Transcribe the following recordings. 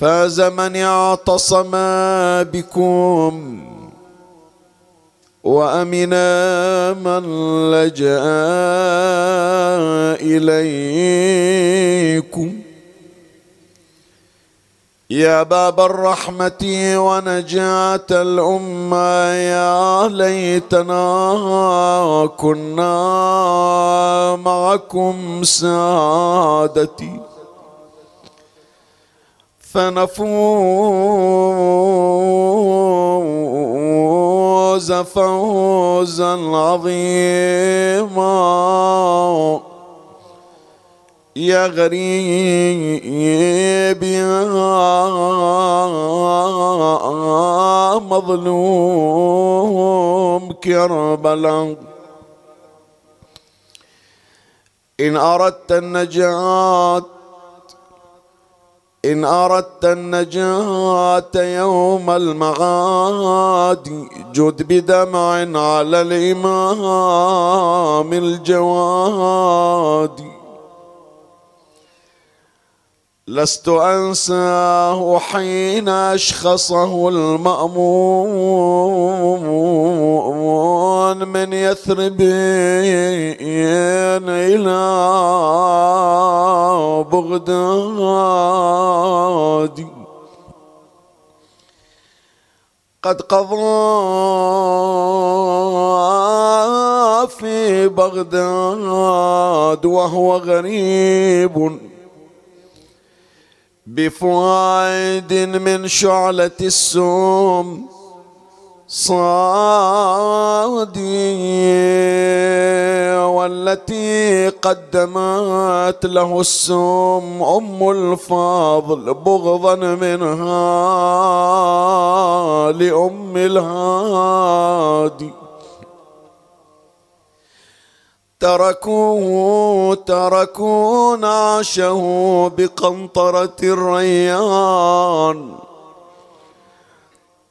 فاز من اعتصم بكم وأمن من لجأ إليكم. يا باب الرحمة ونجاة الأمة يا ليتنا كنا معكم سادتي. فنفوز فوزا عظيما. يا غريب يا مظلوم كربلاء إن أردت النجاة إن أردت النجاة يوم المعاد جد بدمع على الإمام الجواد. لست أنساه حين أشخصه المأمون من يثرب إلى بغداد. قد قضى في بغداد وهو غريب. بفوائد من شعلة السوم صادي والتي قدمت له السوم أم الفاضل بغضا منها لأم الهادي. تركوه تركوا نعشه بقنطرة الريان.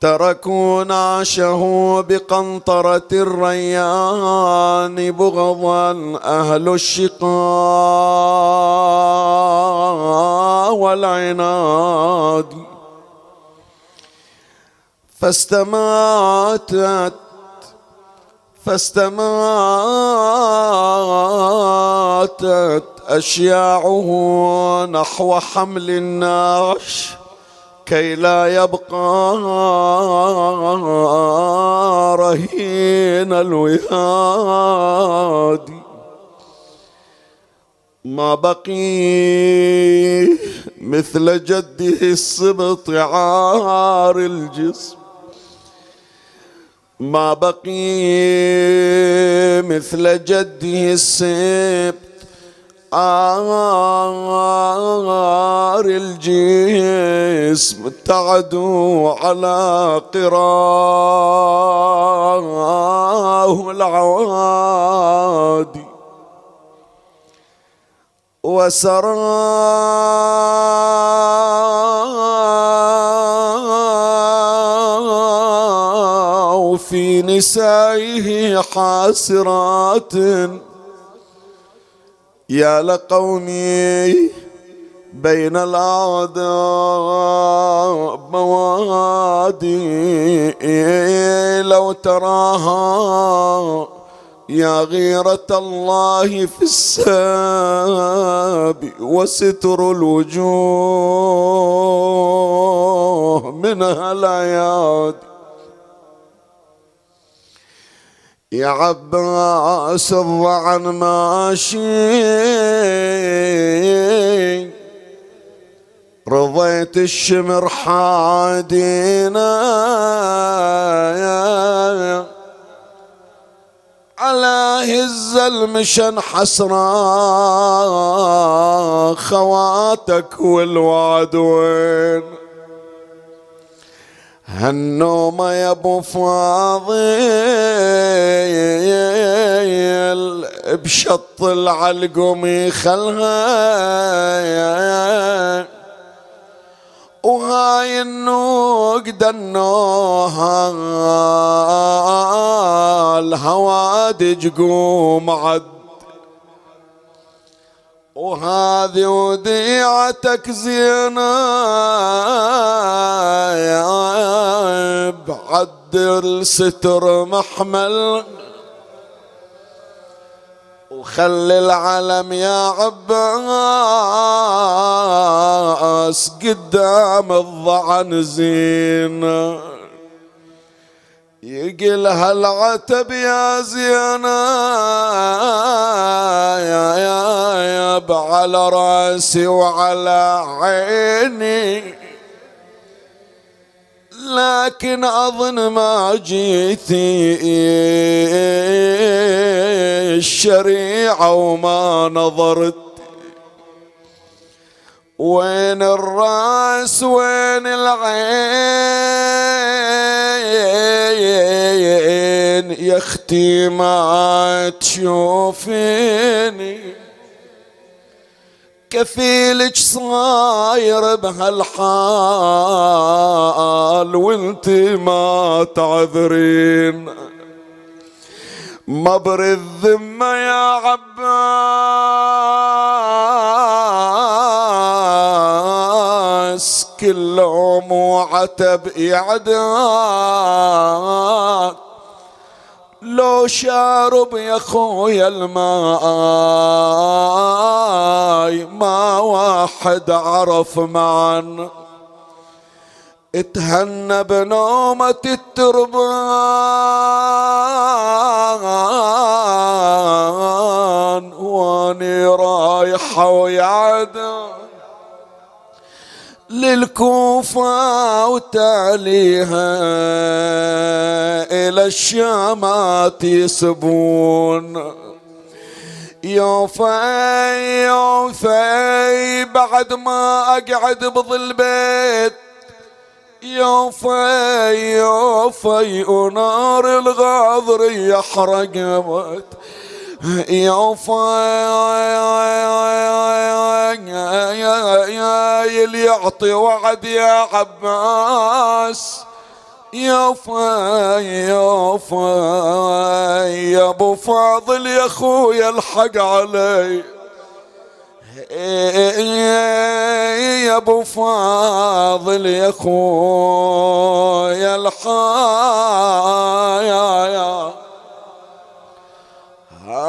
تركوا نعشه بقنطرة الريان. بغضا أهل الشقاء والعناد. فاستماتت فاستماتت أشياعه نحو حمل النعش كي لا يبقى رهين الوهاد. ما بقي مثل جده السبط عار الجسم. ما بقي مثل جده السبت. عار الجسم تعدو على قراه العوادي وسرى في نسائه حاسرات. يا لقومي بين الأعداء موادي لو تراها يا غيرة الله في الساب وستر الوجوه منها العياد يا عباس الضعن ماشي. رضيت الشمر حادينا. على هز المشن حسرا. خواتك والوعد وين؟ هالنوم يا أبو فاضل بشط العلقم خلها وهاي النوق دنوها الهوادج قوم عد وهذه وديعتك زينة بعد الستر محمل وخلي العلم يا عباس قدام الضعن زينة. يقل هالعتب يا زينة؟ يا يا يا على رأسي وعلى عيني. لكن أظن ما جيتي الشريعة وما نظرت. وين الرأس وين العين؟ يا أختي ما تشوفيني كفيلك صاير بهالحال وانت ما تعذرين. مبر الذمة يا عباس كل وعتب يعداك لو شارب يا خويا الماء ما واحد عرف معا. اتهنى بنومة التربان واني رايحة ويعدان. للكوفة وتاليها إلى الشامات يسبون. يوفي يوفي بعد ما أقعد بظل بيت. يوفي يوفي ونار الغاضر يحرق يا اللي يعطي وعد يا عباس يا فاي يا فاي يا ابو فاضل يا اخويا الحق علي يا ابو فاضل يا اخويا الحق يا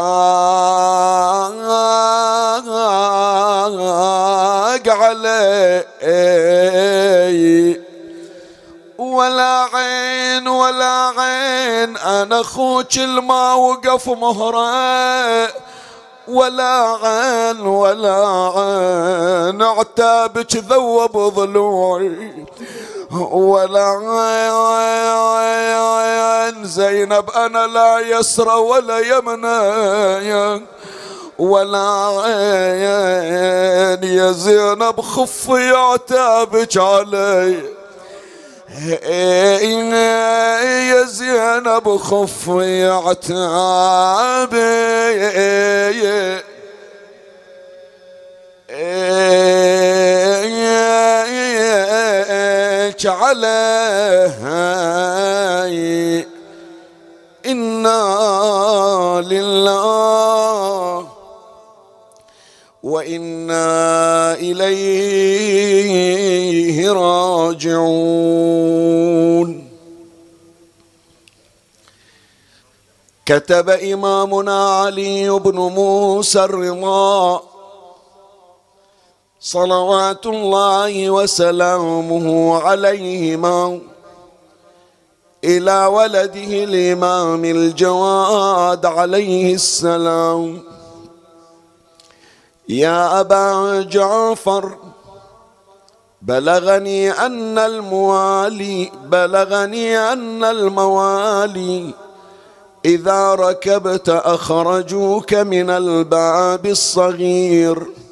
علي ولا عين ولا عين أنا أخوك الما وقف مهرة. ولا عين ولا عين عتابك ذوب ضلوعي. ولا زينب أنا لا يسرى ولا يمنى ولا عين يا زينب خفي عتابك علي يا زينب خفي عتابي عليه إنا لله وإنا إليه راجعون كتب امامنا علي بن موسى الرضا صلوات الله وسلامه عليهما إلى ولده الإمام الجواد عليه السلام. يا أبا جعفر بلغني أن الموالي بلغني أن الموالي إذا ركبت أخرجوك من الباب الصغير.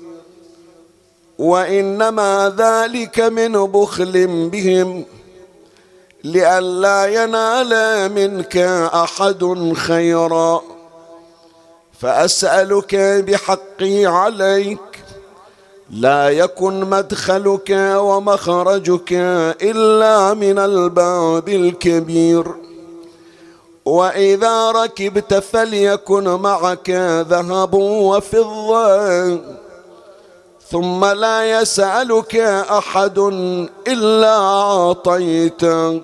وإنما ذلك من بخل بهم لئلا ينال منك أحد خيرا. فأسألك بحقي عليك لا يكن مدخلك ومخرجك إلا من الباب الكبير. وإذا ركبت فليكن معك ذهب وفضة. ثم لا يسألك أحد إلا اعطيته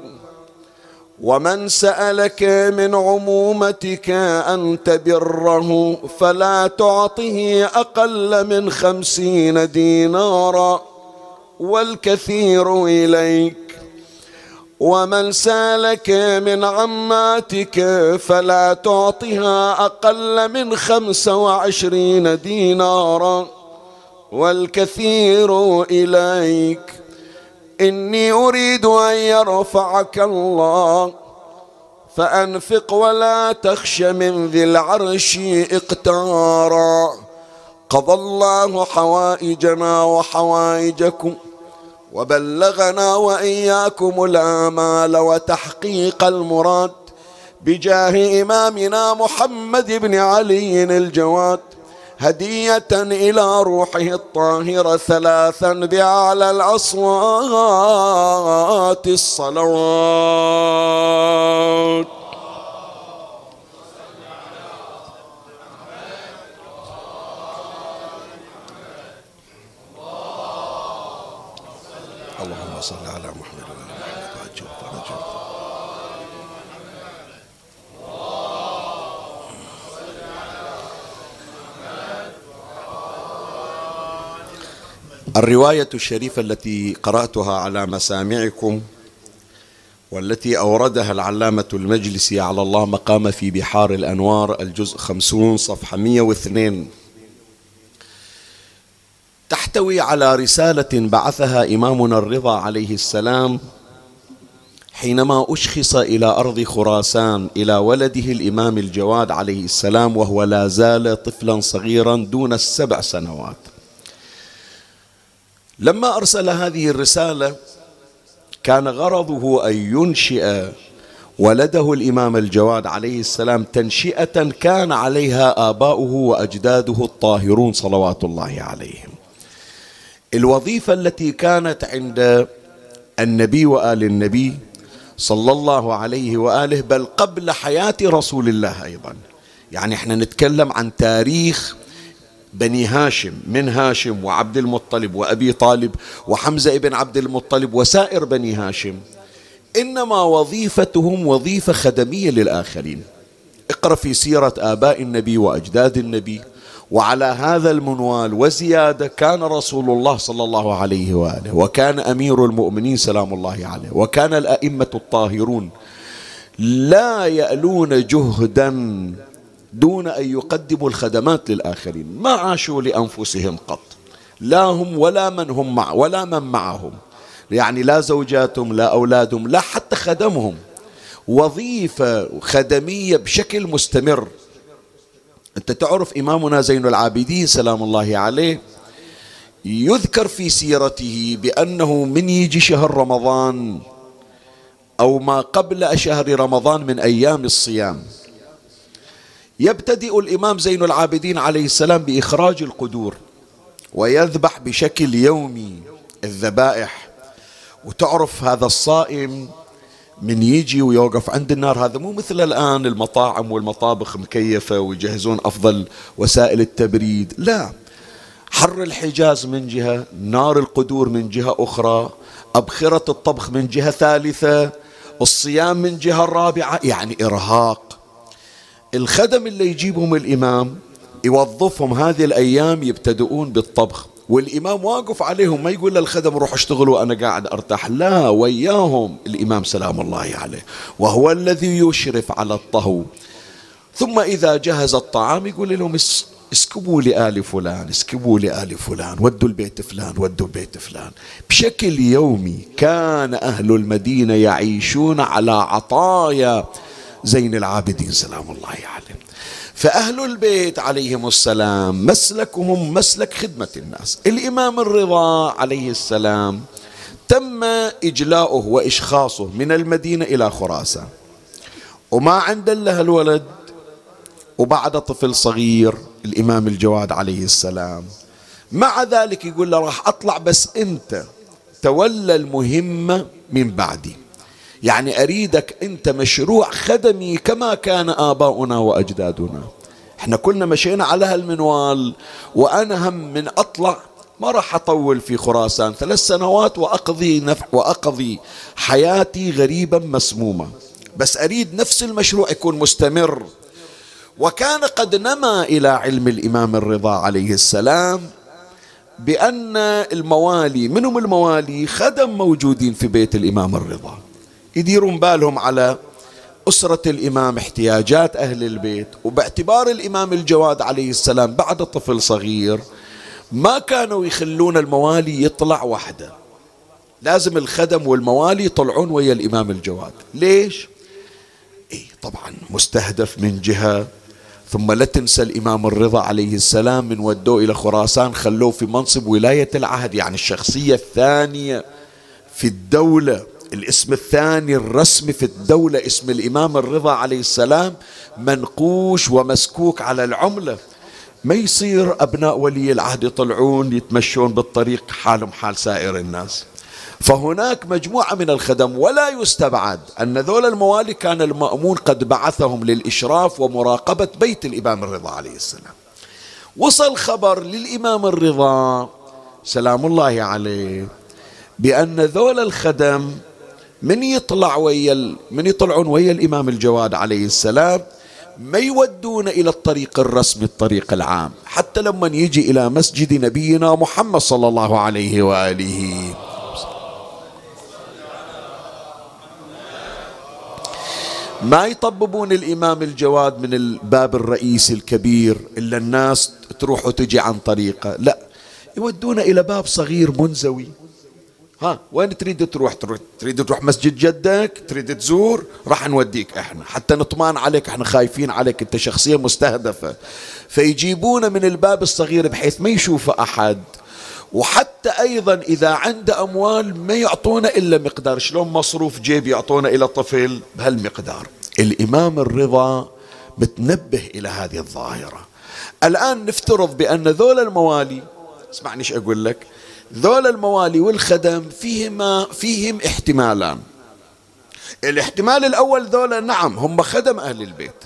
ومن سألك من عمومتك ان تبره فلا تعطه أقل من خمسين دينارا والكثير إليك. ومن سألك من عماتك فلا تعطها أقل من خمس وعشرين دينارا والكثير إليك. إني أريد أن يرفعك الله فأنفق ولا تخش من ذي العرش اقتارا قضى الله حوائجنا وحوائجكم وبلغنا وإياكم الآمال وتحقيق المراد بجاه إمامنا محمد بن علي الجواد. هدية إلى روحه الطاهرة ثلاثا بأعلى الأصوات الصلوات اللهم صل على محمد الرواية الشريفة التي قرأتها على مسامعكم والتي أوردها العلامة المجلسي على الله مقام في بحار الأنوار الجزء خمسون صفحة مية واثنين. تحتوي على رسالة بعثها إمامنا الرضا عليه السلام حينما أشخص إلى أرض خراسان إلى ولده الإمام الجواد عليه السلام وهو لا زال طفلا صغيرا دون السبع سنوات. لما أرسل هذه الرسالة كان غرضه أن ينشئ ولده الإمام الجواد عليه السلام تنشئة كان عليها آباؤه وأجداده الطاهرون صلوات الله عليهم. الوظيفة التي كانت عند النبي وآل النبي صلى الله عليه وآله بل قبل حياة رسول الله أيضا. يعني إحنا نتكلم عن تاريخ بني هاشم من هاشم وعبد المطلب وأبي طالب وحمزة ابن عبد المطلب وسائر بني هاشم. إنما وظيفتهم وظيفة خدمية للآخرين. اقرأ في سيرة آباء النبي وأجداد النبي. وعلى هذا المنوال وزيادة كان رسول الله صلى الله عليه وآله وكان أمير المؤمنين سلام الله عليه وكان الأئمة الطاهرون لا يألون جهدا دون أن يقدموا الخدمات للآخرين. ما عاشوا لأنفسهم قط. لا هم ولا من هم مع ولا من معهم. يعني لا زوجاتهم لا أولادهم لا حتى خدمهم. وظيفة خدمية بشكل مستمر. أنت تعرف إمامنا زين العابدين سلام الله عليه يذكر في سيرته بأنه من يجي شهر رمضان أو ما قبل شهر رمضان من أيام الصيام. يبتدئ الإمام زين العابدين عليه السلام بإخراج القدور ويذبح بشكل يومي الذبائح. وتعرف هذا الصائم من يجي ويوقف عند النار هذا مو مثل الآن المطاعم والمطابخ مكيفة ويجهزون أفضل وسائل التبريد لا. حر الحجاز من جهة نار القدور من جهة أخرى أبخرة الطبخ من جهة ثالثة الصيام من جهة رابعة يعني إرهاق. الخدم اللي يجيبهم الإمام يوظفهم هذه الأيام يبتدؤون بالطبخ والإمام واقف عليهم ما يقول للخدم روح اشتغلوا أنا قاعد أرتاح لا وياهم الإمام سلام الله عليه وهو الذي يشرف على الطهو. ثم إذا جهز الطعام يقول لهم اسكبوا لآل فلان اسكبوا لآل فلان ودوا البيت فلان ودوا البيت فلان. بشكل يومي كان أهل المدينة يعيشون على عطايا زين العابدين سلام الله عليه فأهل البيت عليهم السلام مسلكهم مسلك خدمة الناس. الإمام الرضا عليه السلام تم إجلاؤه وإشخاصه من المدينة إلى خراسان. وما عند له الولد وبعد طفل صغير الإمام الجواد عليه السلام. مع ذلك يقول له راح أطلع بس أنت تولى المهمة من بعدي. يعني أريدك أنت مشروع خدمي كما كان آباؤنا وأجدادنا. إحنا كلنا مشينا على هالمنوال وأنا هم من أطلع ما راح أطول في خراسان ثلاث سنوات وأقضي نفع وأقضي حياتي غريبا مسمومة. بس أريد نفس المشروع يكون مستمر. وكان قد نما إلى علم الإمام الرضا عليه السلام بأن الموالي منهم الموالي خدم موجودين في بيت الإمام الرضا. يديرون بالهم على أسرة الإمام احتياجات أهل البيت وباعتبار الإمام الجواد عليه السلام بعد طفل صغير ما كانوا يخلون الموالي يطلع وحده. لازم الخدم والموالي يطلعون ويا الإمام الجواد. ليش؟ إيه طبعا مستهدف من جهة ثم لا تنسى الإمام الرضا عليه السلام من ودوه إلى خراسان خلوه في منصب ولاية العهد يعني الشخصية الثانية في الدولة. الاسم الثاني الرسمي في الدولة اسم الإمام الرضا عليه السلام منقوش ومسكوك على العملة. ما يصير أبناء ولي العهد يطلعون يتمشون بالطريق حالهم حال سائر الناس. فهناك مجموعة من الخدم ولا يستبعد أن ذول الموالي كان المأمون قد بعثهم للإشراف ومراقبة بيت الإمام الرضا عليه السلام. وصل خبر للإمام الرضا سلام الله عليه بأن ذول الخدم من يطلع ويا من يطلعون ويا الإمام الجواد عليه السلام ما يودون إلى الطريق الرسمي الطريق العام. حتى لما يجي إلى مسجد نبينا محمد صلى الله عليه وآله. ما يطببون الإمام الجواد من الباب الرئيسي الكبير إلا الناس تروح وتجي عن طريقه. لا يودون إلى باب صغير منزوي. ها وين تريد تروح؟ تريد تروح مسجد جدك؟ تريد تزور؟ راح نوديك إحنا. حتى نطمان عليك إحنا خايفين عليك. أنت شخصية مستهدفة. فيجيبون من الباب الصغير بحيث ما يشوف أحد. وحتى أيضا إذا عنده أموال ما يعطونا إلا مقدار. شلون مصروف جيب يعطونا إلى طفل بهالمقدار. الإمام الرضا متنبه إلى هذه الظاهرة. الآن نفترض بأن ذول الموالي اسمعني إيش أقول لك. ذول الموالي والخدم فيهما فيهم احتمالان. الاحتمال الأول ذولا نعم هم خدم أهل البيت.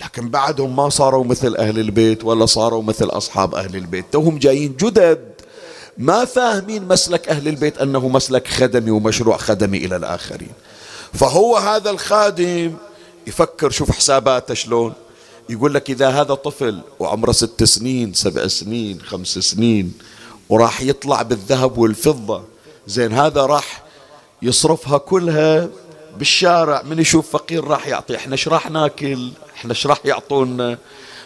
لكن بعدهم ما صاروا مثل أهل البيت ولا صاروا مثل أصحاب أهل البيت. توهم جايين جدد ما فاهمين مسلك أهل البيت أنه مسلك خدمي ومشروع خدمي إلى الآخرين. فهو هذا الخادم يفكر شوف حساباته شلون. يقول لك إذا هذا طفل وعمره ست سنين سبع سنين خمس سنين وراح يطلع بالذهب والفضة. زين هذا راح يصرفها كلها بالشارع. من يشوف فقير راح يعطي. إحنا إيش راح ناكل؟ إحنا إيش راح يعطونا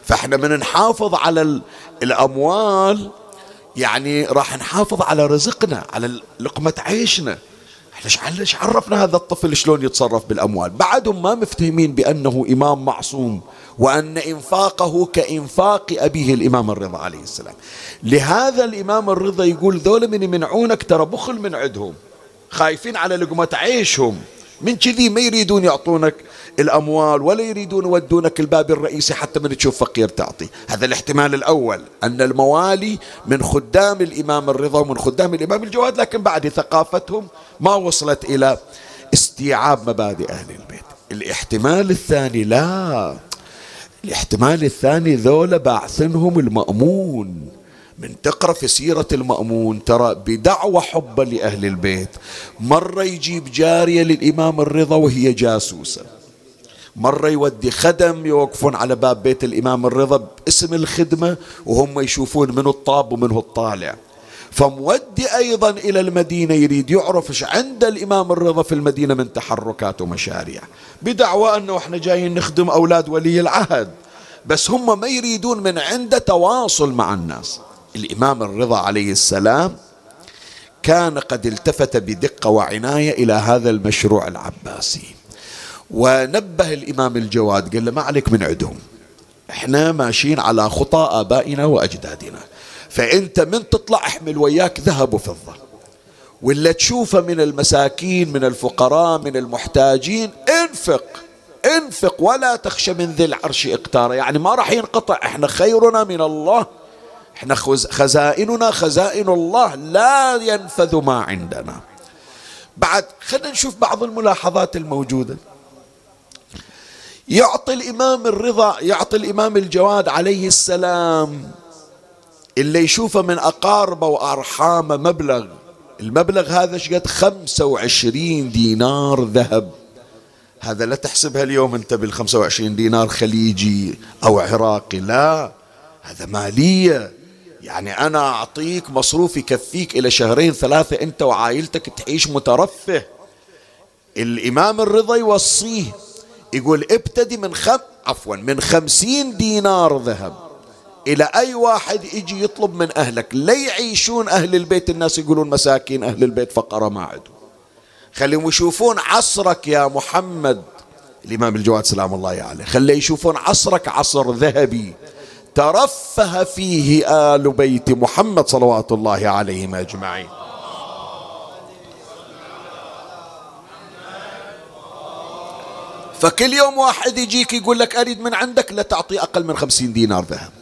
فإحنا من نحافظ على الأموال يعني راح نحافظ على رزقنا على لقمة عيشنا. إحنا إيش عرفنا هذا الطفل شلون يتصرف بالأموال؟ بعدهم ما مفتهمين بأنه إمام معصوم. وأن إنفاقه كإنفاق أبيه الإمام الرضا عليه السلام. لهذا الإمام الرضا يقول ذول من يمنعونك ترى بخل من عندهم. خايفين على لقمة عيشهم. من كذي ما يريدون يعطونك الأموال ولا يريدون يودونك الباب الرئيسي حتى من تشوف فقير تعطي. هذا الاحتمال الأول. أن الموالي من خدام الإمام الرضا ومن خدام الإمام الجواد لكن بعد ثقافتهم ما وصلت إلى استيعاب مبادئ أهل البيت. الاحتمال الثاني لا. الاحتمال الثاني ذولا باعثنهم المأمون. من تقرأ في سيرة المأمون ترى بدعوى حبا لأهل البيت. مرة يجيب جارية للإمام الرضا وهي جاسوسة. مرة يودي خدم يوقفون على باب بيت الإمام الرضا باسم الخدمة وهم يشوفون منه الطاب ومنه الطالع. فمودي أيضا إلى المدينة يريد يعرف إيش عند الإمام الرضا في المدينة من تحركات ومشاريع. بدعوى أنه إحنا جايين نخدم أولاد ولي العهد بس هم ما يريدون من عنده تواصل مع الناس. الإمام الرضا عليه السلام كان قد التفت بدقة وعناية إلى هذا المشروع العباسي. ونبه الإمام الجواد قال له ما عليك من عندهم إحنا ماشيين على خطى آبائنا وأجدادنا. فأنت من تطلع احمل وياك ذهب وفضة ولا تشوفه من المساكين من الفقراء من المحتاجين انفق انفق ولا تخشى من ذي العرش اقتار يعني ما راح ينقطع. إحنا خيرنا من الله. إحنا خزائننا خزائن الله. لا ينفذ ما عندنا. بعد خلينا نشوف بعض الملاحظات الموجودة. يعطي الإمام الرضا يعطي الإمام الجواد عليه السلام اللي يشوفه من أقاربه وأرحامه مبلغ. المبلغ هذا شقد خمسة وعشرين دينار ذهب. هذا لا تحسبها اليوم أنت بالخمسة وعشرين دينار خليجي أو عراقي لا. هذا مالية. يعني أنا أعطيك مصروف يكفيك إلى شهرين ثلاثة أنت وعائلتك تعيش مترفه. الإمام الرضا يوصيه يقول ابتدي من خم عفوا من خمسين دينار ذهب. إلى أي واحد يجي يطلب من أهلك. لا يعيشون أهل البيت. الناس يقولون مساكين أهل البيت فقراء ما عندهم خليهم يشوفون عصرك يا محمد. الإمام الجواد سلام الله عليه. خليه يشوفون عصرك عصر ذهبي. ترفه فيه آل بيت محمد صلوات الله عليهم أجمعين. فكل يوم واحد يجيك يقول لك أريد من عندك لا تعطي أقل من خمسين دينار ذهب.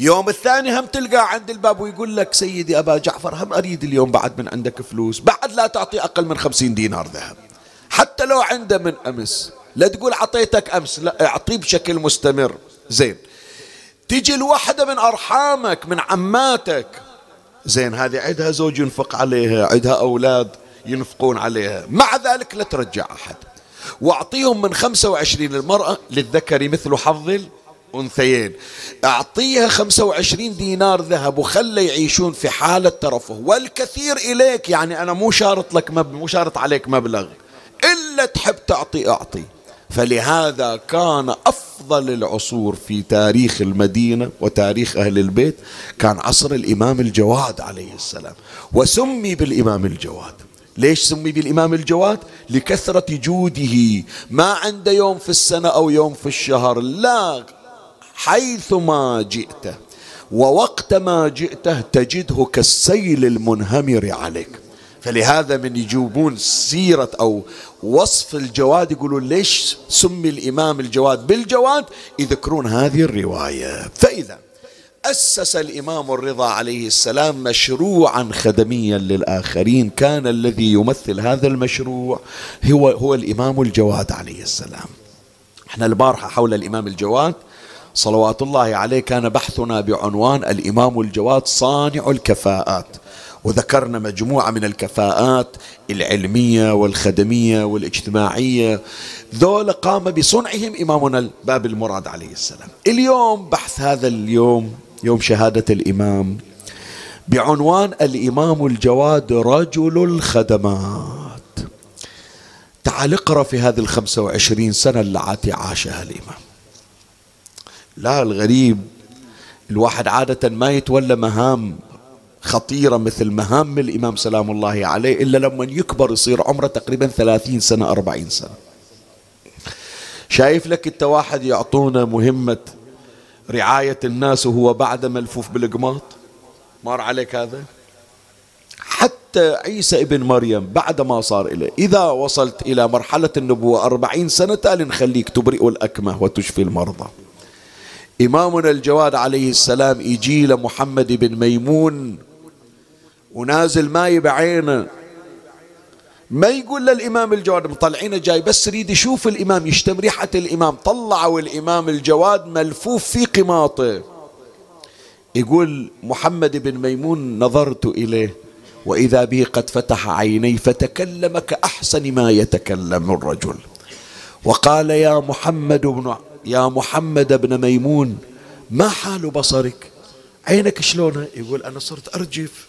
يوم الثاني هم تلقى عند الباب ويقول لك سيدي أبا جعفر هم أريد اليوم بعد من عندك فلوس بعد لا تعطي أقل من خمسين دينار ذهب. حتى لو عنده من أمس لا تقول عطيتك أمس لا أعطيه بشكل مستمر. زين. تجي الوحدة من أرحامك من عماتك. زين هذه عندها زوج ينفق عليها عندها أولاد ينفقون عليها. مع ذلك لا ترجع أحد. واعطيهم من خمسة وعشرين المرأة للذكر مثل حظ أنثيين. أعطيها خمسة وعشرين دينار ذهب وخلي يعيشون في حالة ترفه. والكثير إليك يعني أنا مو شارط لك مبلغ مو شارط عليك مبلغ. إلا تحب تعطي أعطي. فلهذا كان أفضل العصور في تاريخ المدينة وتاريخ أهل البيت كان عصر الإمام الجواد عليه السلام. وسمي بالإمام الجواد. ليش سمي بالإمام الجواد؟ لكثرة جوده. ما عنده يوم في السنة أو يوم في الشهر. لا حيثما جئته ووقت ما جئته تجده كالسيل المنهمر عليك. فلهذا من يجيبون سيرة أو وصف الجواد يقولون ليش سمي الإمام الجواد بالجواد؟ يذكرون هذه الرواية. فإذا أسس الإمام الرضا عليه السلام مشروعا خدميا للآخرين. كان الذي يمثل هذا المشروع هو هو الإمام الجواد عليه السلام. إحنا البارحة حول الإمام الجواد صلوات الله عليه كان بحثنا بعنوان الإمام الجواد صانع الكفاءات. وذكرنا مجموعة من الكفاءات العلمية والخدمية والاجتماعية. ذول قام بصنعهم إمامنا الباب المراد عليه السلام. اليوم بحث هذا اليوم يوم شهادة الإمام بعنوان الإمام الجواد رجل الخدمات. تعال اقرأ في هذه الخمسة وعشرين سنة التي عاشها الإمام. لا الغريب الواحد عادة ما يتولى مهام خطيرة مثل مهام الإمام سلام الله عليه إلا لما يكبر يصير عمره تقريبا ثلاثين سنة أربعين سنة. شايف لك أنت واحد يعطونا مهمة رعاية الناس وهو بعد ملفوف بالقماط؟ مر عليك هذا؟ حتى عيسى ابن مريم بعد ما صار إليه إذا وصلت إلى مرحلة النبوة أربعين سنة نخليك تبرئ الأكمة وتشفي المرضى. إمامنا الجواد عليه السلام يجي محمد بن ميمون ونازل ماي بعينه ما يقول للإمام الجواد مطلعينه جاي بس يريد يشوف الإمام يشتم ريحة الإمام. طلعوا الإمام الجواد ملفوف في قماطه. يقول محمد بن ميمون نظرت إليه وإذا به قد فتح عيني فتكلم كأحسن ما يتكلم الرجل. وقال يا محمد بن يا محمد بن ميمون ما حال بصرك؟ عينك شلونه يقول أنا صرت أرجف.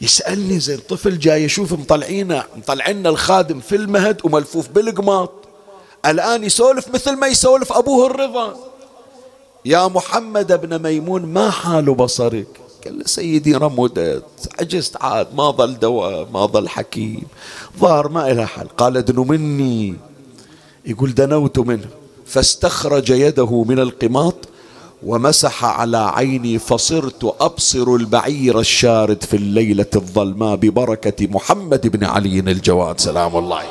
يسألني زي الطفل جاي يشوف مطلعينا مطلعينا الخادم في المهد وملفوف بالقماط. الآن يسولف مثل ما يسولف أبوه الرضا. يا محمد بن ميمون ما حال بصرك؟ قال له سيدي رمدت عجزت عاد ما ظل دواء ما ظل حكيم. ظهر ما إلى حل قال ادنوا مني. يقول دنوت منه. فاستخرج يده من القماط ومسح على عيني فصرت أبصر البعير الشارد في الليلة الظلماء ببركة محمد بن علي الجواد. سلام الله.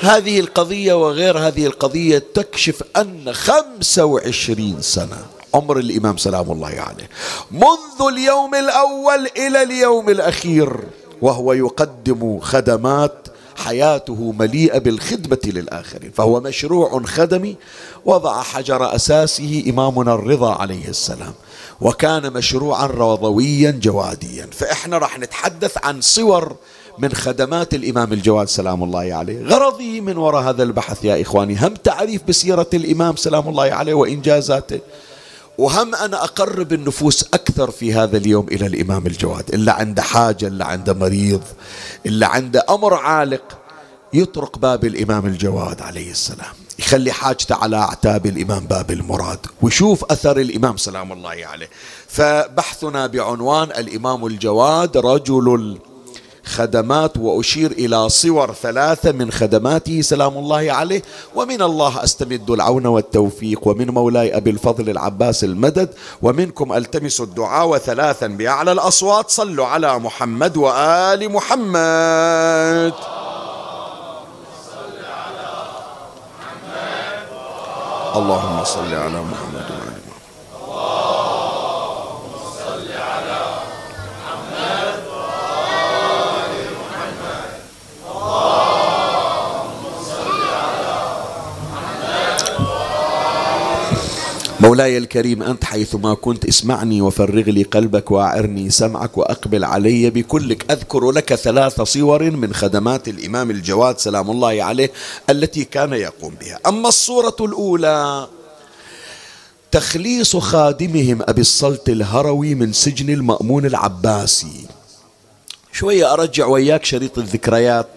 هذه القضية وغير هذه القضية تكشف أن خمسة وعشرين سنة عمر الإمام سلام الله عليه منذ اليوم الأول إلى اليوم الأخير وهو يقدم خدمات حياته مليئة بالخدمة للآخرين. فهو مشروع خدمي وضع حجر أساسه إمامنا الرضا عليه السلام وكان مشروعا روضويا جواديا. فإحنا راح نتحدث عن صور من خدمات الإمام الجواد سلام الله عليه. غرضي من وراء هذا البحث يا إخواني هم تعريف بسيرة الإمام سلام الله عليه وإنجازاته. وهم أنا أقرب النفوس أكثر في هذا اليوم إلى الإمام الجواد. إلا عنده حاجة إلا عنده مريض إلا عنده أمر عالق يطرق باب الإمام الجواد عليه السلام. يخلي حاجته على أعتاب الإمام باب المراد ويشوف أثر الإمام سلام الله عليه. فبحثنا بعنوان الإمام الجواد رجل خدمات وأشير إلى صور ثلاثة من خدماته سلام الله عليه. ومن الله أستمد العون والتوفيق ومن مولاي أبي الفضل العباس المدد ومنكم ألتمس الدعاء وثلاثا بأعلى الأصوات. صلوا على محمد وآل محمد. اللهم صل على محمد وآل مولاي الكريم أنت حيثما كنت اسمعني وفرغ لي قلبك وأعرني سمعك وأقبل علي بكلك أذكر لك ثلاث صور من خدمات الإمام الجواد سلام الله عليه التي كان يقوم بها. أما الصورة الأولى تخليص خادمهم أبي الصلت الهروي من سجن المأمون العباسي. شوية أرجع وياك شريط الذكريات.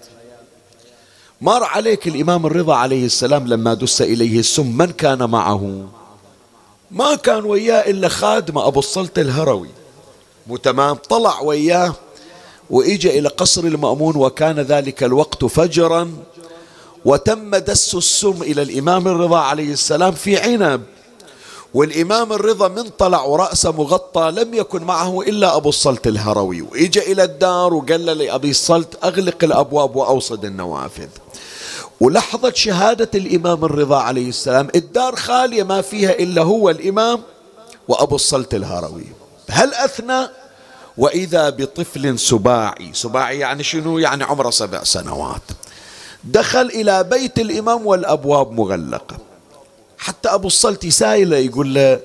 مر عليك الإمام الرضا عليه السلام لما دس إليه السم من كان معه؟ ما كان وياه إلا خادمة أبو السلط الهروي. مو تمام؟ طلع وياه وإجا إلى قصر المأمون وكان ذلك الوقت فجرا وتم دس السم إلى الإمام الرضا عليه السلام في عنب. والإمام الرضا من طلع ورأسه مغطى لم يكن معه إلا أبو الصلت الهروي. وإجا إلى الدار وقال لأبي الصلت أغلق الأبواب وأوصد النوافذ. ولحظة شهادة الإمام الرضا عليه السلام الدار خالية ما فيها إلا هو الإمام وأبو الصلت الهروي. هل أثنى؟ وإذا بطفل سباعي سباعي يعني شنو؟ يعني عمره سبع سنوات. دخل إلى بيت الإمام والأبواب مغلقة. حتى أبو الصلت سائله يقول له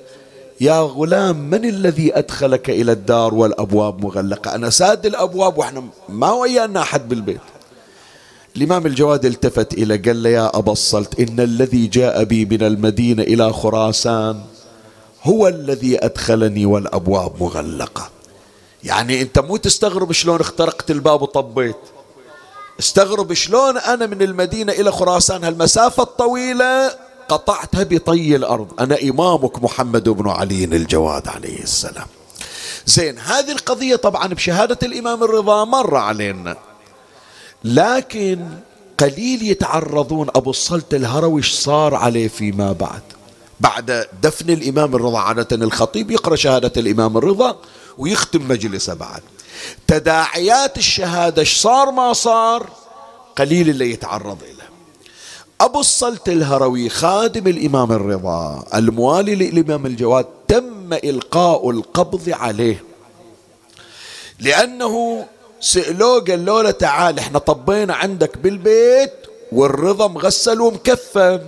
يا غلام من الذي أدخلك إلى الدار والأبواب مغلقة؟ أنا ساد الأبواب وإحنا ما ويانا أحد بالبيت. الإمام الجواد التفت إلى قال له يا أبا الصلت إن الذي جاء بي من المدينة إلى خراسان هو الذي أدخلني والأبواب مغلقة. يعني أنت مو تستغرب شلون اخترقت الباب وطبيت. استغرب شلون أنا من المدينة إلى خراسان هالمسافة الطويلة قطعتها بطي الأرض. أنا إمامك محمد بن علي الجواد عليه السلام. زين هذه القضية طبعا بشهادة الإمام الرضا مر علينا. لكن قليل يتعرضون. أبو الصلت الهروي صار عليه فيما بعد؟ بعد دفن الإمام الرضا عادة الخطيب يقرأ شهادة الإمام الرضا ويختم مجلسه بعد. تداعيات الشهادة صار؟ ما صار. قليل اللي يتعرض إليه. أبو الصلت الهروي خادم الإمام الرضا الموالي للإمام الجواد تم إلقاء القبض عليه. لأنه سألوه قالوا له تعال إحنا طبينا عندك بالبيت والرضا مغسل ومكفن.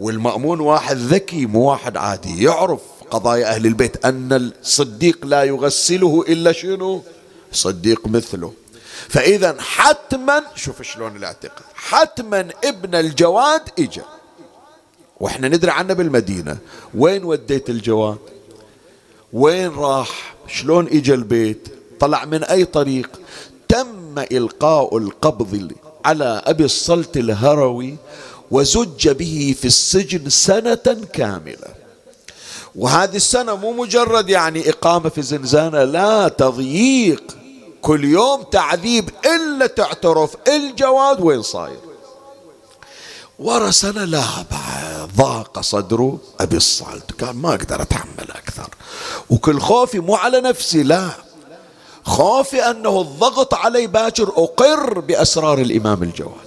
والمأمون واحد ذكي مو واحد عادي يعرف قضايا أهل البيت أن الصديق لا يغسله إلا شنو؟ صديق مثله. فإذا حتما شوف شلون الاعتقاد حتما ابن الجواد إجا. وإحنا ندري عنه بالمدينة. وين وديت الجواد؟ وين راح؟ شلون اجى البيت؟ طلع من أي طريق تم إلقاء القبض على أبي الصلت الهروي وزج به في السجن سنة كاملة. وهذه السنة مو مجرد يعني إقامة في زنزانة لا تضييق. كل يوم تعذيب إلا تعترف الجواد وين صاير؟ ورا سنة لا بعد ضاق صدره أبي الصالت قال ما أقدر أتحمل أكثر. وكل خوفي مو على نفسي لا. خوفي أنه الضغط علي باكر أقر بأسرار الإمام الجواد.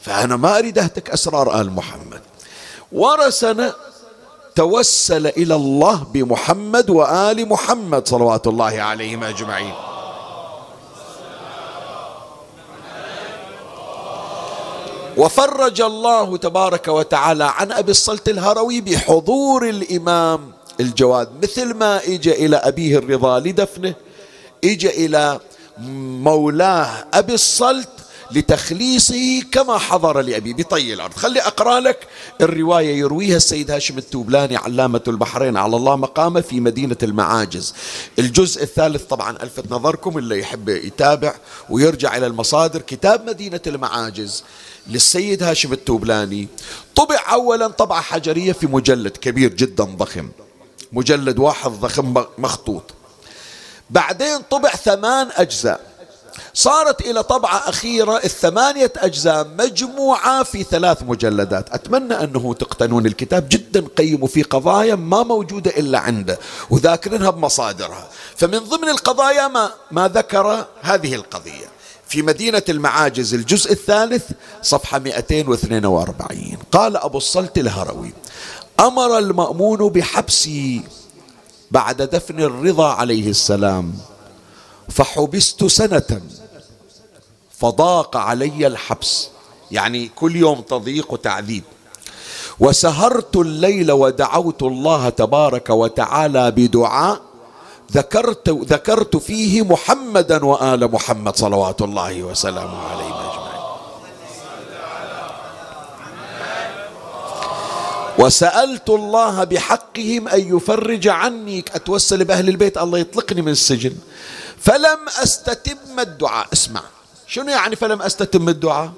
فأنا ما أريد أهتك أسرار آل محمد. ورا سنة توسل إلى الله بمحمد وآل محمد صلوات الله عليهم أجمعين. وفرج الله تبارك وتعالى عن أبي الصلت الهروي بحضور الإمام الجواد مثل ما إجا إلى أبيه الرضا لدفنه. إجا إلى مولاه أبي الصلت لتخليصه كما حضر لأبي. بطي الأرض. خلي أقرأ لك الرواية يرويها السيد هاشم التوبلاني علامة البحرين على الله مقامه في مدينة المعاجز. الجزء الثالث طبعا ألفت نظركم اللي يحب يتابع ويرجع إلى المصادر. كتاب مدينة المعاجز للسيد هاشم التوبلاني. طبع أولا طبعة حجرية في مجلد كبير جدا ضخم. مجلد واحد ضخم مخطوط. بعدين طبع ثمان أجزاء. صارت إلى طبعة أخيرة الثمانية أجزاء مجموعة في ثلاث مجلدات. أتمنى أنه تقتنون الكتاب جدا قيم وفي قضايا ما موجودة إلا عنده وذاكرينها بمصادرها. فمن ضمن القضايا ما, ما ذكر هذه القضية. في مدينة المعاجز الجزء الثالث صفحة 242 قال أبو الصلت الهروي أمر المأمون بحبسي بعد دفن الرضا عليه السلام. فحبست سنة. فضاق علي الحبس. يعني كل يوم تضييق وتعذيب. وسهرت الليل ودعوت الله تبارك وتعالى بدعاء. ذكرت ذكرت فيه محمدا وآل محمد صلوات الله وسلامه عليه أجمعين. وسألت الله بحقهم أن يفرج عني أتوسل بأهل البيت الله يطلقني من السجن. فلم أستتم الدعاء. اسمع شنو يعني فلم أستتم الدعاء؟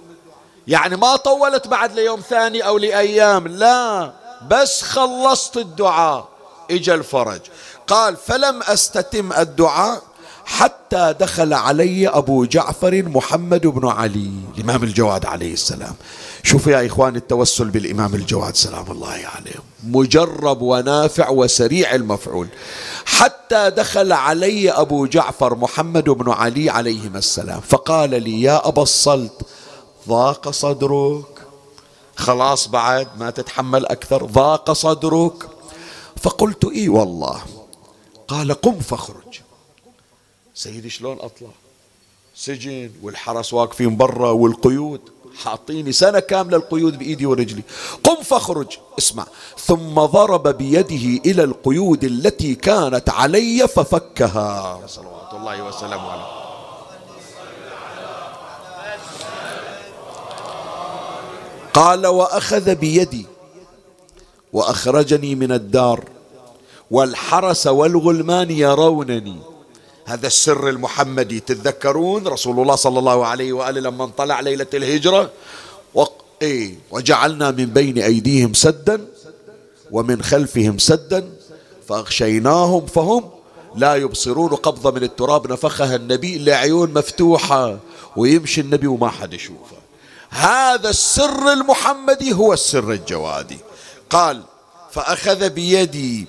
يعني ما طولت بعد ليوم ثاني أو لأيام لا بس خلصت الدعاء إجا الفرج. قال فلم أستتم الدعاء حتى دخل علي أبو جعفر محمد بن علي الإمام الجواد عليه السلام. شوفوا يا إخوان التوسل بالإمام الجواد سلام الله عليه مجرب ونافع وسريع المفعول. حتى دخل علي أبو جعفر محمد بن علي عليهما السلام فقال لي يا أبا الصلت ضاق صدرك. خلاص بعد ما تتحمل أكثر ضاق صدرك. فقلت إي والله. قال قم فاخرج. سيدي شلون أطلع؟ سجن والحرس واقفين برا والقيود. حاطيني سنة كاملة القيود بإيدي ورجلي. قم فاخرج اسمع. ثم ضرب بيده إلى القيود التي كانت علي ففكها. صلوات الله وسلامه عليه. قال وأخذ بيدي وأخرجني من الدار. والحرس والغلمان يرونني. هذا السر المحمدي. تتذكرون رسول الله صلى الله عليه وآله لما طلع ليلة الهجرة؟ و... إيه وجعلنا من بين أيديهم سدا ومن خلفهم سدا فأغشيناهم فهم لا يبصرون قبضة من التراب. نفخها النبي لعيون مفتوحة ويمشي النبي وما حد يشوفه. هذا السر المحمدي هو السر الجوادي. قال فأخذ بيدي.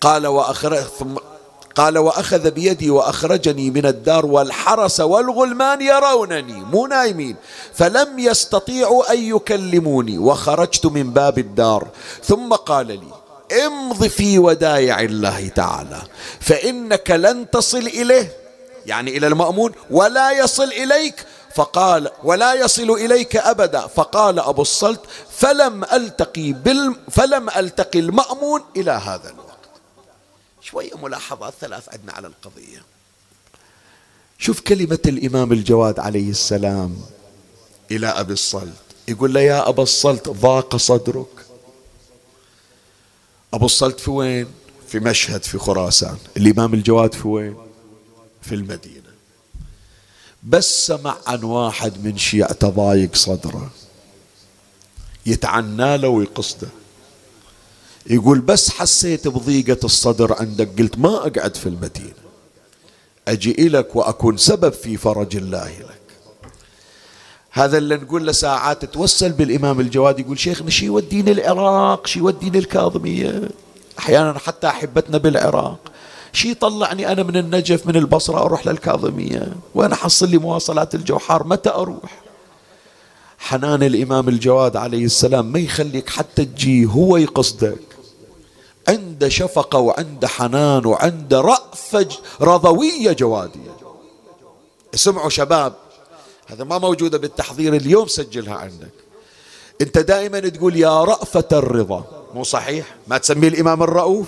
قال وأخرج قال وأخذ بيدي وأخرجني من الدار والحرس والغلمان يرونني مو نايمين. فلم يستطيعوا أن يكلموني وخرجت من باب الدار. ثم قال لي امض في ودايع الله تعالى فإنك لن تصل إليه. يعني إلى المأمون ولا يصل إليك. فقال ولا يصل إليك أبدا. فقال أبو الصلت فلم ألتقي بال فلم ألتقي المأمون إلى هذا الوقت. شوية ملاحظات ثلاث عندنا على القضية. شوف كلمة الإمام الجواد عليه السلام إلى أبي الصلت. يقول له يا أبا الصلت ضاق صدرك. أبو الصلت في وين؟ في مشهد في خراسان. الإمام الجواد في وين؟ في المدينة. بس سمع عن واحد من شيعته ضايق صدره. يتعنى له ويقصده. يقول بس حسيت بضيقة الصدر عندك قلت ما أقعد في المدينة. أجي إلك وأكون سبب في فرج الله لك. هذا اللي نقول له ساعات توسل بالإمام الجواد يقول شيخنا شي يوديني العراق شي يوديني الكاظمية؟ أحيانا حتى أحبتنا بالعراق. شي يطلعني أنا من النجف من البصرة أروح للكاظمية. وأنا حصل لي مواصلات الجوحار؟ متى أروح؟ حنان الإمام الجواد عليه السلام ما يخليك حتى تجي هو يقصدك. عنده شفقة وعنده حنان وعنده رأفة رضوية جوادية اسمعوا شباب هذا ما موجودة بالتحضير اليوم سجلها عندك. انت دائما تقول يا رأفة الرضا. مو صحيح؟ ما تسميه الإمام الرؤوف؟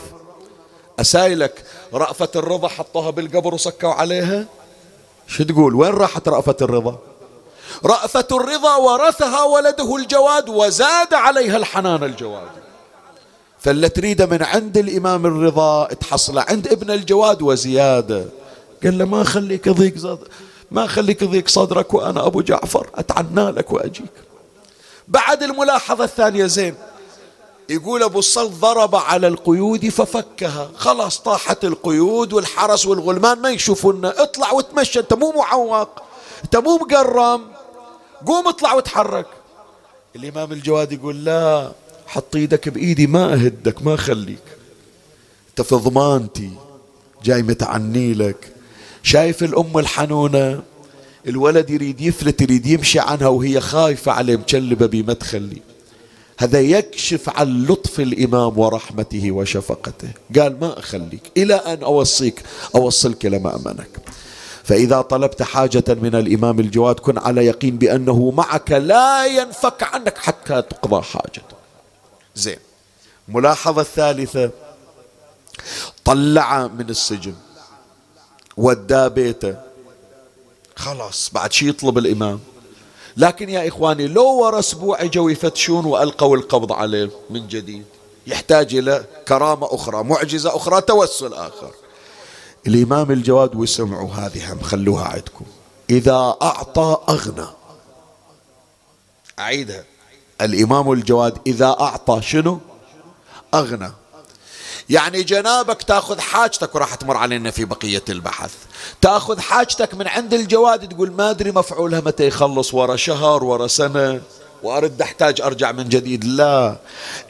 أسايلك رأفة الرضا حطوها بالقبر وسكوا عليها؟ شو تقول؟ وين راحت رأفة الرضا؟ رأفة الرضا ورثها ولده الجواد وزاد عليها الحنان الجواد فاللي تريده من عند الإمام الرضا تحصله عند ابن الجواد وزيادة. قال له ما خليك يضيق ما خليك يضيق صدرك وأنا أبو جعفر أتعنى لك وأجيك. بعد الملاحظة الثانية زين يقول أبو الصلت ضرب على القيود ففكها. خلاص طاحت القيود والحرس والغلمان ما يشوفونا اطلع وتمشى أنت مو معوق أنت مو مقرم. قوم اطلع وتحرك. الإمام الجواد يقول لا حط إيدك بإيدي ما أهدك ما اخليك أنت في ضمانتي جاي متعني لك. شايف الأم الحنونة؟ الولد يريد يفلت يريد يمشي عنها وهي خايفة عليه مكلبة بي ما تخلي هذا يكشف عن لطف الإمام ورحمته وشفقته. قال ما أخليك إلى أن أوصيك أوصلك إلى مامنك فإذا طلبت حاجة من الإمام الجواد كن على يقين بأنه معك لا ينفك عنك حتى تقضى حاجته زين. ملاحظة الثالثة طلع من السجن. وداه بيته. خلاص بعد شي يطلب الإمام. لكن يا إخواني لو ورا أسبوع إجوا يفتشون وألقوا القبض عليه من جديد. يحتاج إلى كرامة أخرى معجزة أخرى توسل آخر. الإمام الجواد وسمعوا هذه هم خلوها عندكم. إذا أعطى أغنى. أعيدها. الإمام الجواد إذا أعطى شنو؟ أغنى. يعني جنابك تأخذ حاجتك وراح تمر علينا في بقية البحث. تأخذ حاجتك من عند الجواد تقول ما أدري مفعولها متى يخلص ورا شهر ورا سنة وأرد أحتاج أرجع من جديد. لا.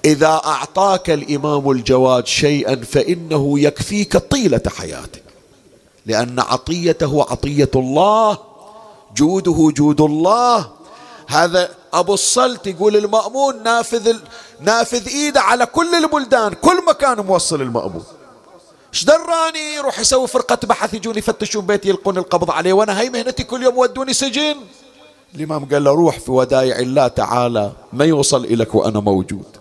إذا أعطاك الإمام الجواد شيئا فإنه يكفيك طيلة حياتك. لأن عطيته عطية الله جوده جود الله. هذا أبو الصلت يقول المأمون نافذ ال... نافذ إيده على كل البلدان كل مكان موصل المأمون. إيش دراني؟ يروح يسوي فرقة بحث يجون يفتشون بيتي يلقون القبض عليه. وأنا هاي مهنتي كل يوم ودوني سجن الإمام قال له روح في ودايع الله تعالى ما يوصل إليك وأنا موجود.